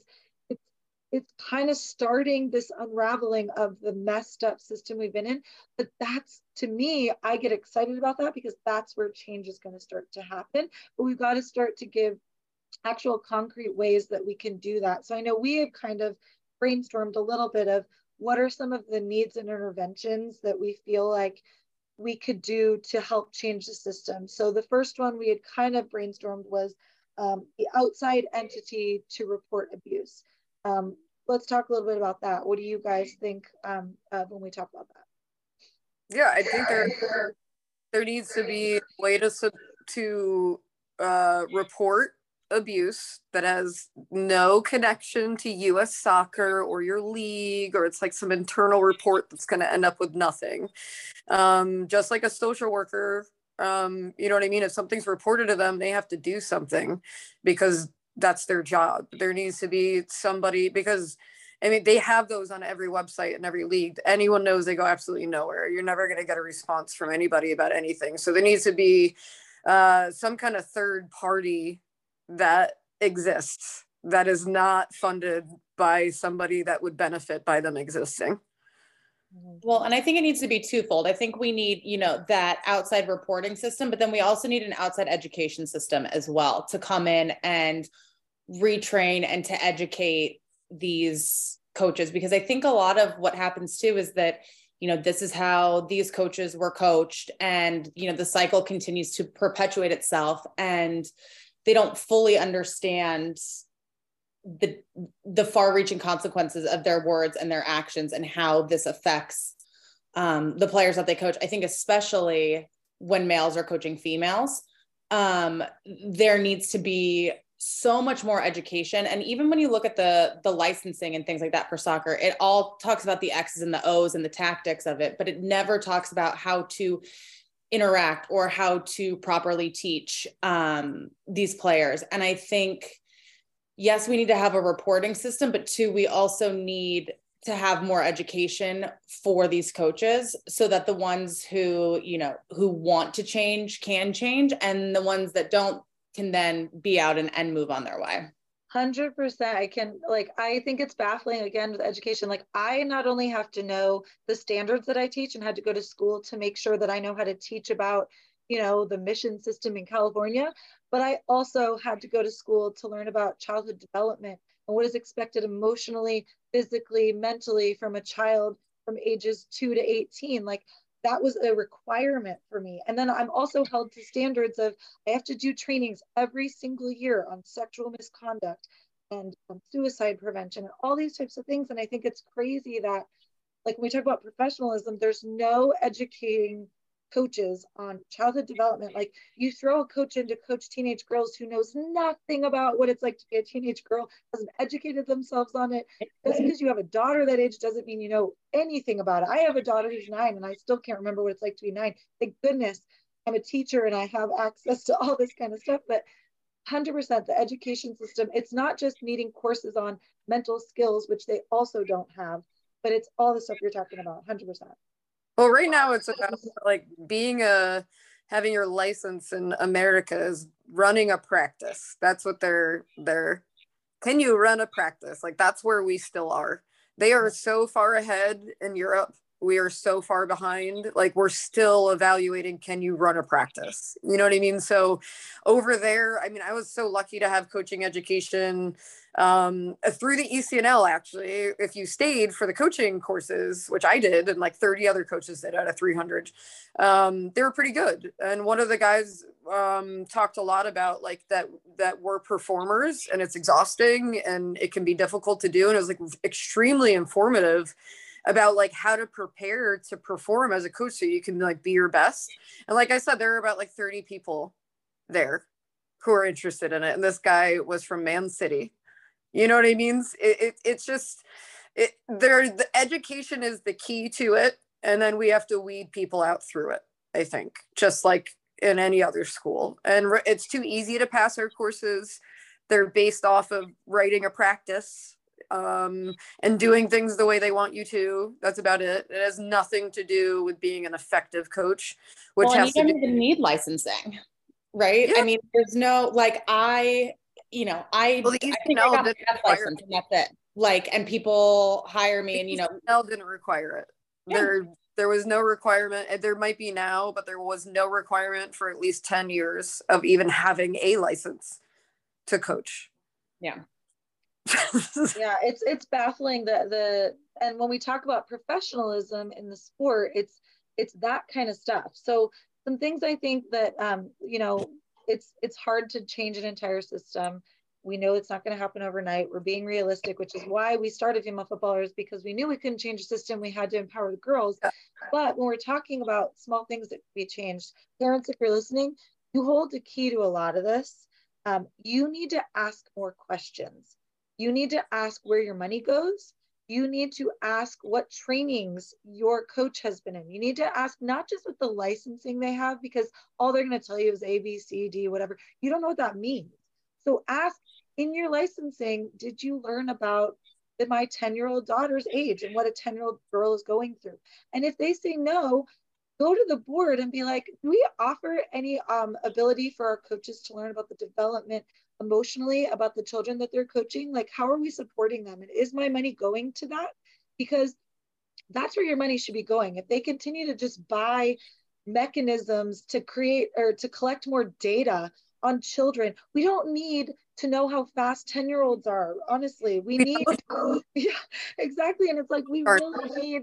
It's it's kind of starting this unraveling of the messed up system we've been in. But that's to me i get excited about that because that's where change is going to start to happen. But we've got to start to give actual concrete ways that we can do that. So I know we have kind of brainstormed a little bit of what are some of the needs and interventions that we feel like we could do to help change the system. So the first one we had kind of brainstormed was um, the outside entity to report abuse. Um, let's talk a little bit about that. What do you guys think um, when we talk about that? Yeah, I think there there needs to be a way to to uh, report abuse that has no connection to US soccer or your league, or it's like some internal report that's going to end up with nothing. Um, just like a social worker, um, you know what I mean? If something's reported to them, they have to do something because that's their job. There needs to be somebody because. I mean, they have those on every website and every league. Anyone knows they go absolutely nowhere. You're never going to get a response from anybody about anything. So there needs to be uh, some kind of third party that exists that is not funded by somebody that would benefit by them existing. Mm-hmm. Well, and I think it needs to be twofold. I think we need, you know, that outside reporting system, but then we also need an outside education system as well to come in and retrain and to educate these coaches because I think a lot of what happens too is that you know this is how these coaches were coached and you know the cycle continues to perpetuate itself and they don't fully understand the the far reaching consequences of their words and their actions and how this affects um, the players that they coach. I think especially when males are coaching females um, there needs to be so much more education. And even when you look at the the licensing and things like that for soccer it all talks about the x's and the o's and the tactics of it but it never talks about how to interact or how to properly teach um, these players and i think yes we need to have a reporting system but two we also need to have more education for these coaches so that the ones who you know who want to change can change and the ones that don't can then be out and, and move on their way. 100% i can like i think it's baffling again with education like i not only have to know the standards that i teach and had to go to school to make sure that i know how to teach about you know the mission system in california but i also had to go to school to learn about childhood development and what is expected emotionally physically mentally from a child from ages 2 to 18 like that was a requirement for me. And then I'm also held to standards of I have to do trainings every single year on sexual misconduct and um, suicide prevention and all these types of things. And I think it's crazy that, like, when we talk about professionalism, there's no educating coaches on childhood development. Like you throw a coach in to coach teenage girls who knows nothing about what it's like to be a teenage girl, hasn't educated themselves on it. Just because you have a daughter that age doesn't mean you know anything about it. I have a daughter who's nine and I still can't remember what it's like to be nine. Thank goodness I'm a teacher and I have access to all this kind of stuff. But 100% the education system, it's not just needing courses on mental skills, which they also don't have, but it's all the stuff you're talking about, 100%. Well, right now it's about like being a having your license in America is running a practice. That's what they're they're can you run a practice? Like that's where we still are. They are so far ahead in Europe. We are so far behind. Like we're still evaluating can you run a practice? You know what I mean? So over there, I mean, I was so lucky to have coaching education um, through the ECNL, actually, if you stayed for the coaching courses, which I did, and like 30 other coaches did out of 300, um, they were pretty good. And one of the guys um, talked a lot about like that that we're performers and it's exhausting and it can be difficult to do. And it was like extremely informative about like how to prepare to perform as a coach so you can like be your best. And like I said, there are about like 30 people there who are interested in it. And this guy was from Man City you know what I mean? It, it it's just it there the education is the key to it, and then we have to weed people out through it. I think just like in any other school, and it's too easy to pass our courses. They're based off of writing a practice um, and doing things the way they want you to. That's about it. It has nothing to do with being an effective coach, which well, has you don't do- even need licensing, right? Yeah. I mean, there's no like I you know, I, well, I think I got a license and that's it. Like, and people hire me, and you know, L didn't require it. Yeah. There, there was no requirement. There might be now, but there was no requirement for at least ten years of even having a license to coach. Yeah. yeah, it's it's baffling that the and when we talk about professionalism in the sport, it's it's that kind of stuff. So some things I think that um, you know it's it's hard to change an entire system. We know it's not going to happen overnight. We're being realistic, which is why we started female footballers because we knew we couldn't change the system. We had to empower the girls. But when we're talking about small things that could be changed, parents, if you're listening, you hold the key to a lot of this. Um, you need to ask more questions. You need to ask where your money goes you need to ask what trainings your coach has been in. You need to ask not just what the licensing they have, because all they're going to tell you is A, B, C, D, whatever. You don't know what that means. So ask in your licensing, did you learn about my 10 year old daughter's age and what a 10 year old girl is going through? And if they say no, go to the board and be like, do we offer any um, ability for our coaches to learn about the development emotionally about the children that they're coaching? Like, how are we supporting them? And is my money going to that? Because that's where your money should be going. If they continue to just buy mechanisms to create or to collect more data on children, we don't need to know how fast 10 year olds are. Honestly, we need, yeah, exactly. And it's like, we really need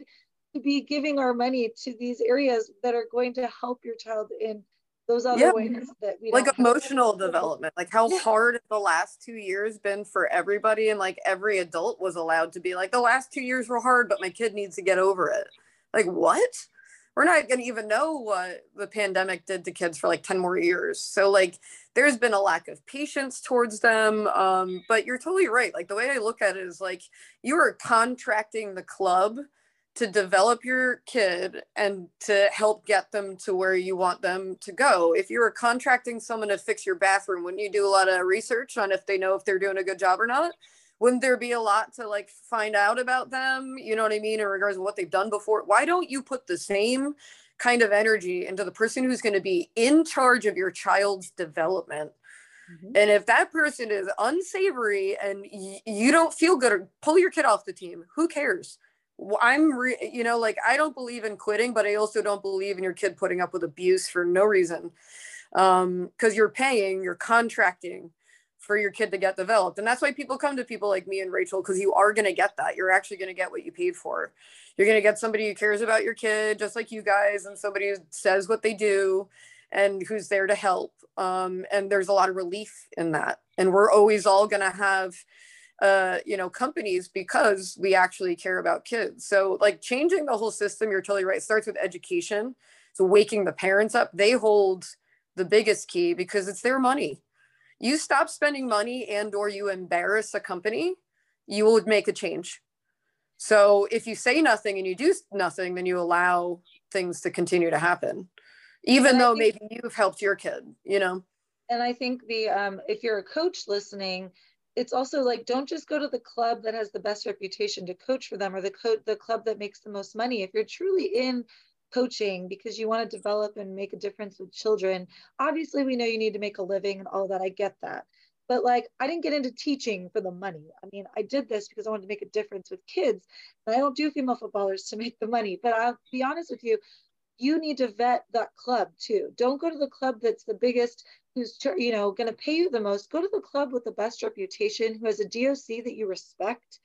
to be giving our money to these areas that are going to help your child in those other yeah. ways that we like emotional have. development like how yeah. hard the last two years been for everybody and like every adult was allowed to be like the last two years were hard but my kid needs to get over it like what we're not going to even know what the pandemic did to kids for like 10 more years so like there's been a lack of patience towards them um, but you're totally right like the way i look at it is like you are contracting the club to develop your kid and to help get them to where you want them to go. If you were contracting someone to fix your bathroom, wouldn't you do a lot of research on if they know if they're doing a good job or not? Wouldn't there be a lot to like find out about them? You know what I mean? In regards to what they've done before. Why don't you put the same kind of energy into the person who's going to be in charge of your child's development? Mm-hmm. And if that person is unsavory and y- you don't feel good, pull your kid off the team. Who cares? I'm, re- you know, like I don't believe in quitting, but I also don't believe in your kid putting up with abuse for no reason. Um, because you're paying, you're contracting for your kid to get developed. And that's why people come to people like me and Rachel, because you are going to get that. You're actually going to get what you paid for. You're going to get somebody who cares about your kid, just like you guys, and somebody who says what they do and who's there to help. Um, and there's a lot of relief in that. And we're always all going to have uh, you know, companies because we actually care about kids. So like changing the whole system, you're totally right. It starts with education. So waking the parents up, they hold the biggest key because it's their money. You stop spending money and or you embarrass a company, you would make a change. So if you say nothing and you do nothing, then you allow things to continue to happen, even though think, maybe you've helped your kid, you know? And I think the, um, if you're a coach listening, it's also like don't just go to the club that has the best reputation to coach for them or the co- the club that makes the most money. If you're truly in coaching because you want to develop and make a difference with children obviously we know you need to make a living and all that i get that. But like i didn't get into teaching for the money. I mean i did this because i wanted to make a difference with kids and i don't do female footballers to make the money. But i'll be honest with you you need to vet that club too. Don't go to the club that's the biggest who's you know going to pay you the most go to the club with the best reputation who has a doc that you respect.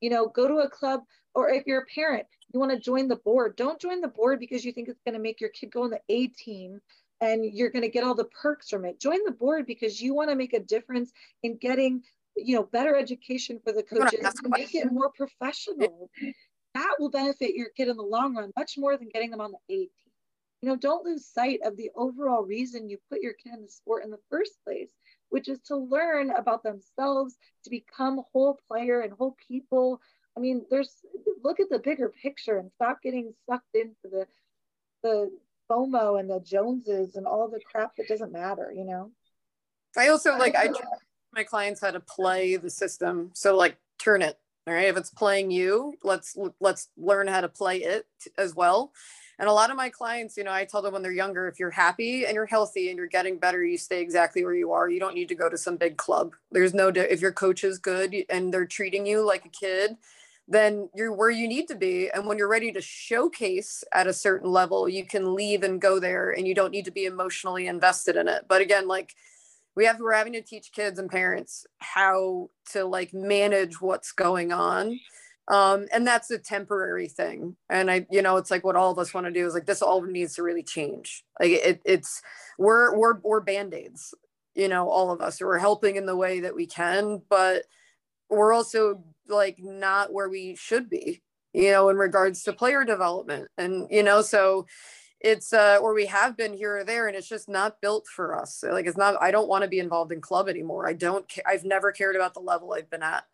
You know go to a club or if you're a parent you want to join the board. Don't join the board because you think it's going to make your kid go on the a team and you're going to get all the perks from it. Join the board because you want to make a difference in getting you know better education for the coaches to make it more professional. That will benefit your kid in the long run much more than getting them on the a team you know, don't lose sight of the overall reason you put your kid in the sport in the first place, which is to learn about themselves, to become whole player and whole people. I mean, there's look at the bigger picture and stop getting sucked into the the FOMO and the Joneses and all the crap that doesn't matter, you know. I also like I my clients how to play the system. So like turn it. All right. If it's playing you, let's let's learn how to play it as well. And a lot of my clients, you know, I tell them when they're younger, if you're happy and you're healthy and you're getting better, you stay exactly where you are. You don't need to go to some big club. There's no, if your coach is good and they're treating you like a kid, then you're where you need to be. And when you're ready to showcase at a certain level, you can leave and go there and you don't need to be emotionally invested in it. But again, like, we have we're having to teach kids and parents how to like manage what's going on um, and that's a temporary thing. And i you know it's like what all of us want to do is like this all needs to really change. Like it, it's we're we're we're band-aids you know all of us. We're helping in the way that we can but we're also like not where we should be you know in regards to player development. And you know so it's uh or we have been here or there and it's just not built for us. Like it's not i don't want to be involved in club anymore. I don't i've never cared about the level i've been at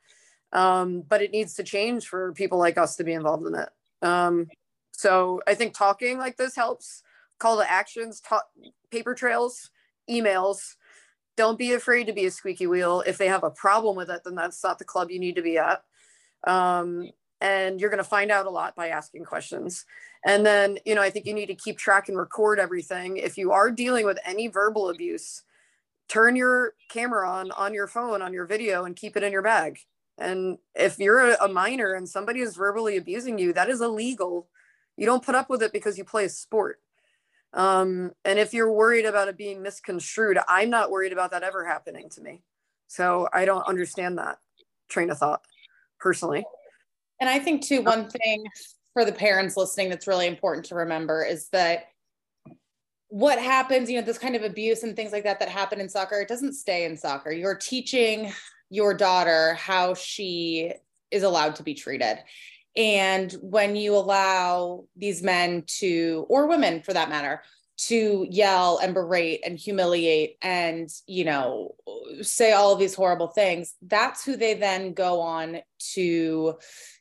um, but it needs to change for people like us to be involved in it. Um, so I think talking like this helps. Call to actions, talk, paper trails, emails. Don't be afraid to be a squeaky wheel. If they have a problem with it, then that's not the club you need to be at. Um, and you're going to find out a lot by asking questions. And then, you know, I think you need to keep track and record everything. If you are dealing with any verbal abuse, turn your camera on on your phone on your video and keep it in your bag And if you're a, minor and somebody is verbally abusing you, that is illegal. You don't put up with it because you play a sport. Um, and if you're worried about it being misconstrued, I'm not worried about that ever happening to me. So I don't understand that train of thought personally. And I think too, one thing for the parents listening that's really important to remember is that what happens, you know, this kind of abuse and things like that that happen in soccer, it doesn't stay in soccer. You're teaching your daughter how she is allowed to be treated. And when you allow these men to, or women for that matter, to yell and berate and humiliate and, you know, say all of these horrible things, that's who they then go on to,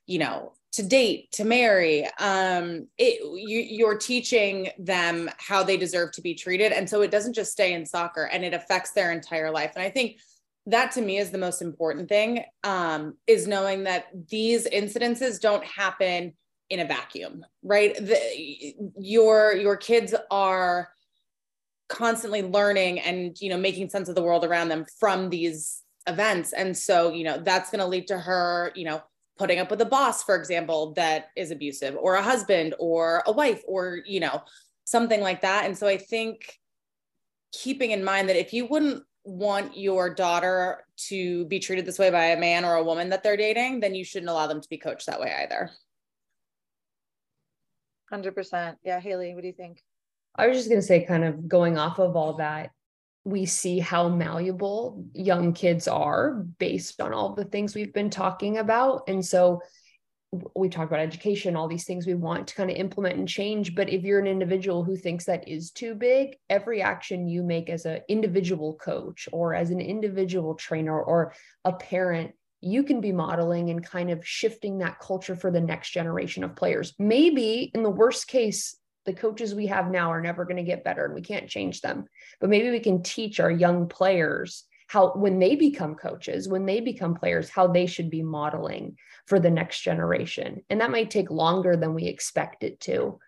you know, to date, to marry. Um, it, you, you're teaching them how they deserve to be treated. And so it doesn't just stay in soccer and it affects their entire life. And I think that to me is the most important thing um, is knowing that these incidences don't happen in a vacuum right? The, your your kids are constantly learning and you know making sense of the world around them from these events. And so you know that's going to lead to her you know putting up with a boss for example that is abusive or a husband or a wife or you know something like that. And so i think keeping in mind that if you wouldn't want your daughter to be treated this way by a man or a woman that they're dating, then you shouldn't allow them to be coached that way either. 100%. Yeah. Haley, what do you think? I was just going to say, kind of going off of all that, we see how malleable young kids are based on all the things we've been talking about. And so we talk about education, all these things we want to kind of implement and change. But if you're an individual who thinks that is too big, every action you make as an individual coach or as an individual trainer or a parent, you can be modeling and kind of shifting that culture for the next generation of players. Maybe in the worst case, the coaches we have now are never going to get better and we can't change them. But maybe we can teach our young players how when they become coaches when they become players how they should be modeling for the next generation. And that might take longer than we expect it to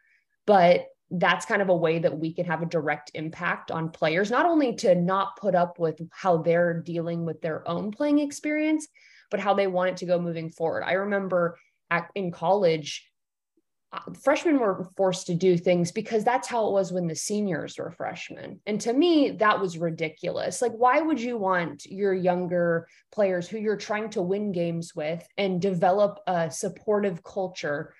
but that's kind of a way that we can have a direct impact on players not only to not put up with how they're dealing with their own playing experience but how they want it to go moving forward. I remember at, in college freshmen were forced to do things because that's how it was when the seniors were freshmen. And to me, that was ridiculous. Like, why would you want your younger players who you're trying to win games with and develop a supportive culture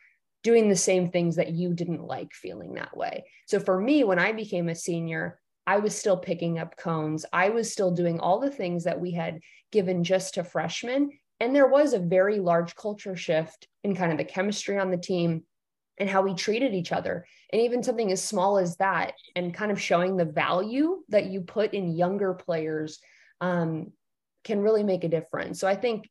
doing the same things that you didn't like feeling that way? So for me, when I became a senior, I was still picking up cones. I was still doing all the things that we had given just to freshmen. And there was a very large culture shift in kind of the chemistry on the team and how we treated each other. And even something as small as that, and kind of showing the value that you put in younger players um, can really make a difference. So I think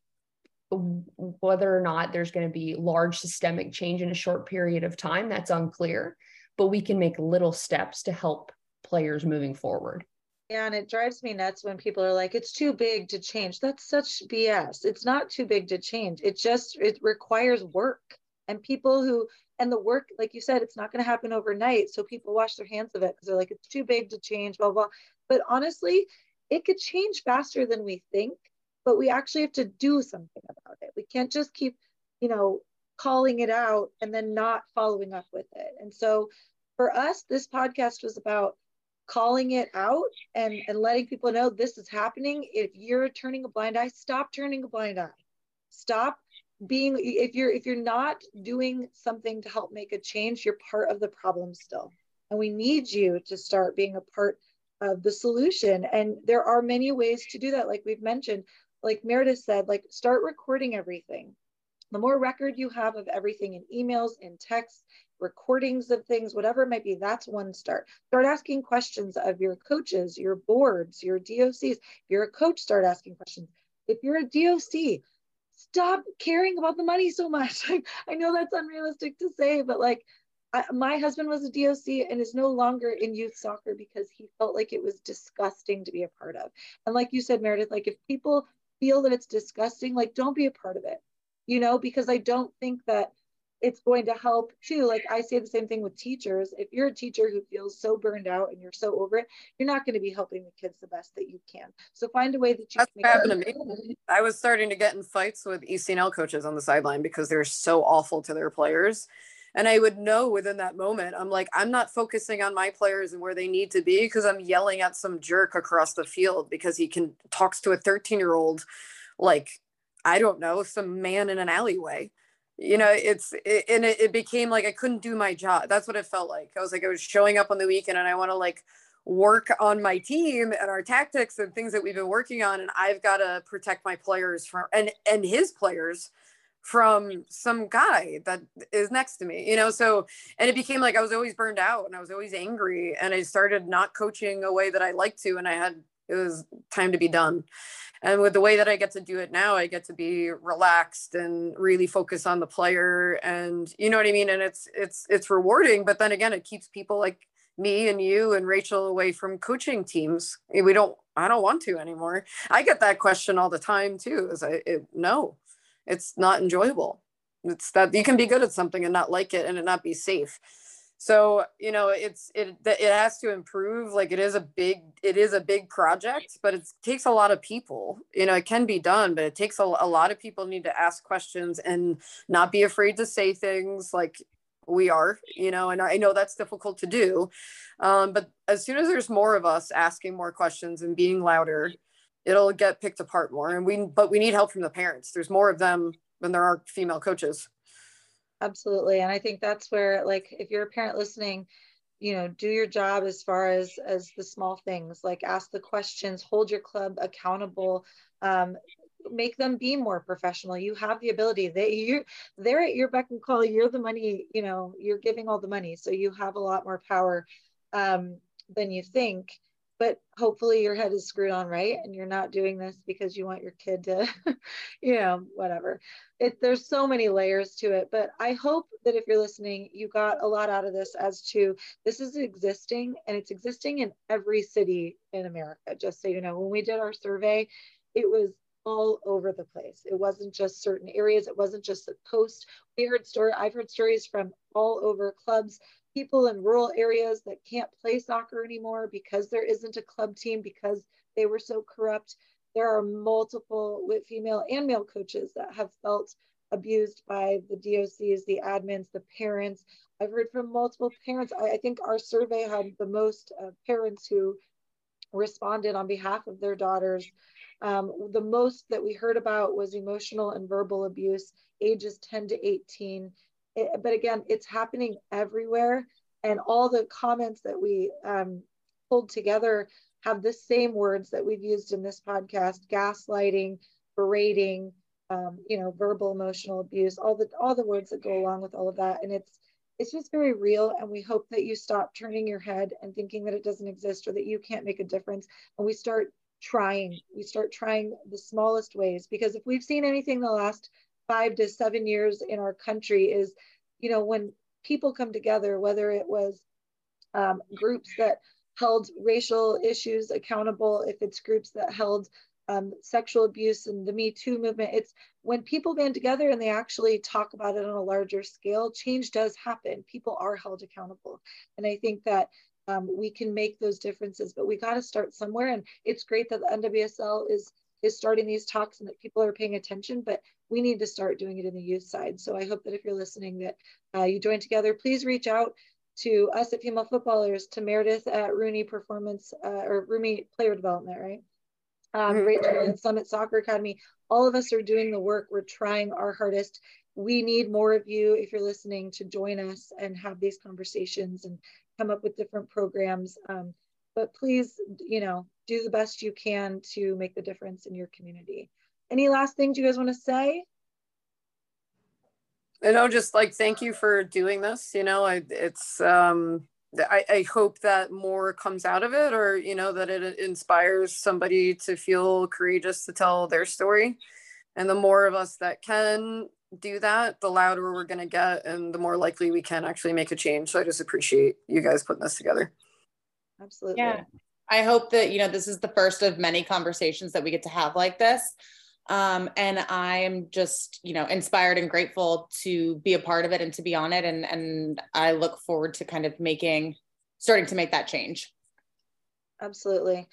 whether or not there's going to be large systemic change in a short period of time, that's unclear, but we can make little steps to help players moving forward. Yeah, and it drives me nuts when people are like, it's too big to change. That's such BS. It's not too big to change. It just it requires work. And people who and the work like you said it's not going to happen overnight so people wash their hands of it because they're like it's too big to change blah blah. But honestly it could change faster than we think but we actually have to do something about it. We can't just keep you know calling it out and then not following up with it. And so for us this podcast was about calling it out and and letting people know this is happening. If you're turning a blind eye stop turning a blind eye. Stop being if you're if you're not doing something to help make a change you're part of the problem still. And we need you to start being a part of the solution. And there are many ways to do that. Like we've mentioned like meredith said like start recording everything. The more record you have of everything in emails in texts recordings of things whatever it might be that's one start. Start asking questions of your coaches your boards your docs if you're a coach start asking questions. If you're a doc stop caring about the money so much. I know that's unrealistic to say, but like I, my husband was a DOC and is no longer in youth soccer because he felt like it was disgusting to be a part of. And like you said, Meredith, like if people feel that it's disgusting, like don't be a part of it, you know, because I don't think that it's going to help too. Like I say the same thing with teachers. If you're a teacher who feels so burned out and you're so over it, you're not going to be helping the kids the best that you can. So find a way that you That's can happened to me. I was starting to get in fights with ECNL coaches on the sideline because they're so awful to their players. And I would know within that moment, I'm like, I'm not focusing on my players and where they need to be because I'm yelling at some jerk across the field because he can talks to a 13 year old like I don't know, some man in an alleyway you know it's it, and it, it became like i couldn't do my job. That's what it felt like. I was like i was showing up on the weekend and i want to like work on my team and our tactics and things that we've been working on and i've got to protect my players from and and his players from some guy that is next to me you know? So and it became like i was always burned out and i was always angry and i started not coaching a way that i like to and i had it was time to be done and with the way that i get to do it now i get to be relaxed and really focus on the player and you know what i mean? And it's it's it's rewarding but then again it keeps people like me and you and rachel away from coaching teams. Eh, we don't i don't want to anymore. I get that question all the time too is i it, no it's not enjoyable. It's that you can be good at something and not like it and it not be safe so you know it's it it has to improve like it is a big it is a big project but it takes a lot of people. You know it can be done but it takes a, a lot of people need to ask questions and not be afraid to say things like we are you know and i know that's difficult to do um, but as soon as there's more of us asking more questions and being louder it'll get picked apart more. And we but we need help from the parents. There's more of them than there are female coaches absolutely and i think that's where like if you're a parent listening you know do your job as far as as the small things like ask the questions hold your club accountable um, make them be more professional. You have the ability. They you they're at your beck and call. You're the money you know you're giving all the money so you have a lot more power um, than you think but hopefully your head is screwed on right and you're not doing this because you want your kid to you know whatever it there's so many layers to it but i hope that if you're listening you got a lot out of this as to this is existing and it's existing in every city in america just so you know when we did our survey it was all over the place. It wasn't just certain areas. It wasn't just the coast. We heard story. I've heard stories from all over clubs people in rural areas that can't play soccer anymore because there isn't a club team because they were so corrupt. There are multiple with female and male coaches that have felt abused by the DOCs, the admins, the parents. I've heard from multiple parents. I, I think our survey had the most uh, parents who responded on behalf of their daughters. Um, the most that we heard about was emotional and verbal abuse, ages 10 to 18 it, but again, it's happening everywhere. And all the comments that we um, pulled together have the same words that we've used in this podcast gaslighting, berating, um, you know, verbal emotional abuse, all the all the words that go along with all of that. And it's it's just very real. And we hope that you stop turning your head and thinking that it doesn't exist or that you can't make a difference. And we start trying. We start trying the smallest ways because if we've seen anything the last five to seven years in our country is, you know, when people come together, whether it was um, groups that held racial issues accountable, if it's groups that held um, sexual abuse and the Me Too movement, it's when people band together and they actually talk about it on a larger scale, change does happen. People are held accountable. And I think that um, we can make those differences, but we got to start somewhere. And it's great that the NWSL is is starting these talks and that people are paying attention, but we need to start doing it in the youth side. So I hope that if you're listening that uh, you join together, please reach out to us at Female Footballers, to Meredith at Rooney Performance uh, or Rooney Player Development, right? Um, mm-hmm. Rachel at Summit Soccer Academy. All of us are doing the work. We're trying our hardest. We need more of you, if you're listening, to join us and have these conversations and come up with different programs. Um, but please, you know, do the best you can to make the difference in your community. Any last things you guys want to say? I know, just like thank you for doing this. You know, I, it's um, I, I hope that more comes out of it, or you know, that it inspires somebody to feel courageous to tell their story. And the more of us that can do that, the louder we're going to get, and the more likely we can actually make a change. So I just appreciate you guys putting this together. Absolutely. Yeah. I hope that, you know, this is the first of many conversations that we get to have like this. Um, and I'm just, you know, inspired and grateful to be a part of it and to be on it. And, and I look forward to kind of making, starting to make that change. Absolutely.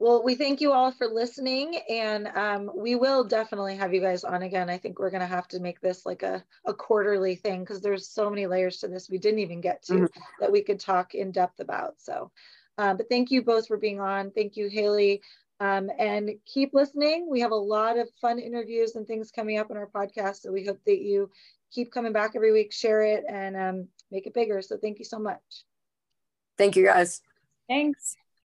Well, we thank you all for listening, and um, we will definitely have you guys on again. I think we're going to have to make this like a, a quarterly thing because there's so many layers to this we didn't even get to mm-hmm. that we could talk in depth about. So, uh, but thank you both for being on. Thank you, Haley. Um, and keep listening. We have a lot of fun interviews and things coming up in our podcast. So we hope that you keep coming back every week, share it, and um, make it bigger. So thank you so much. Thank you, guys. Thanks.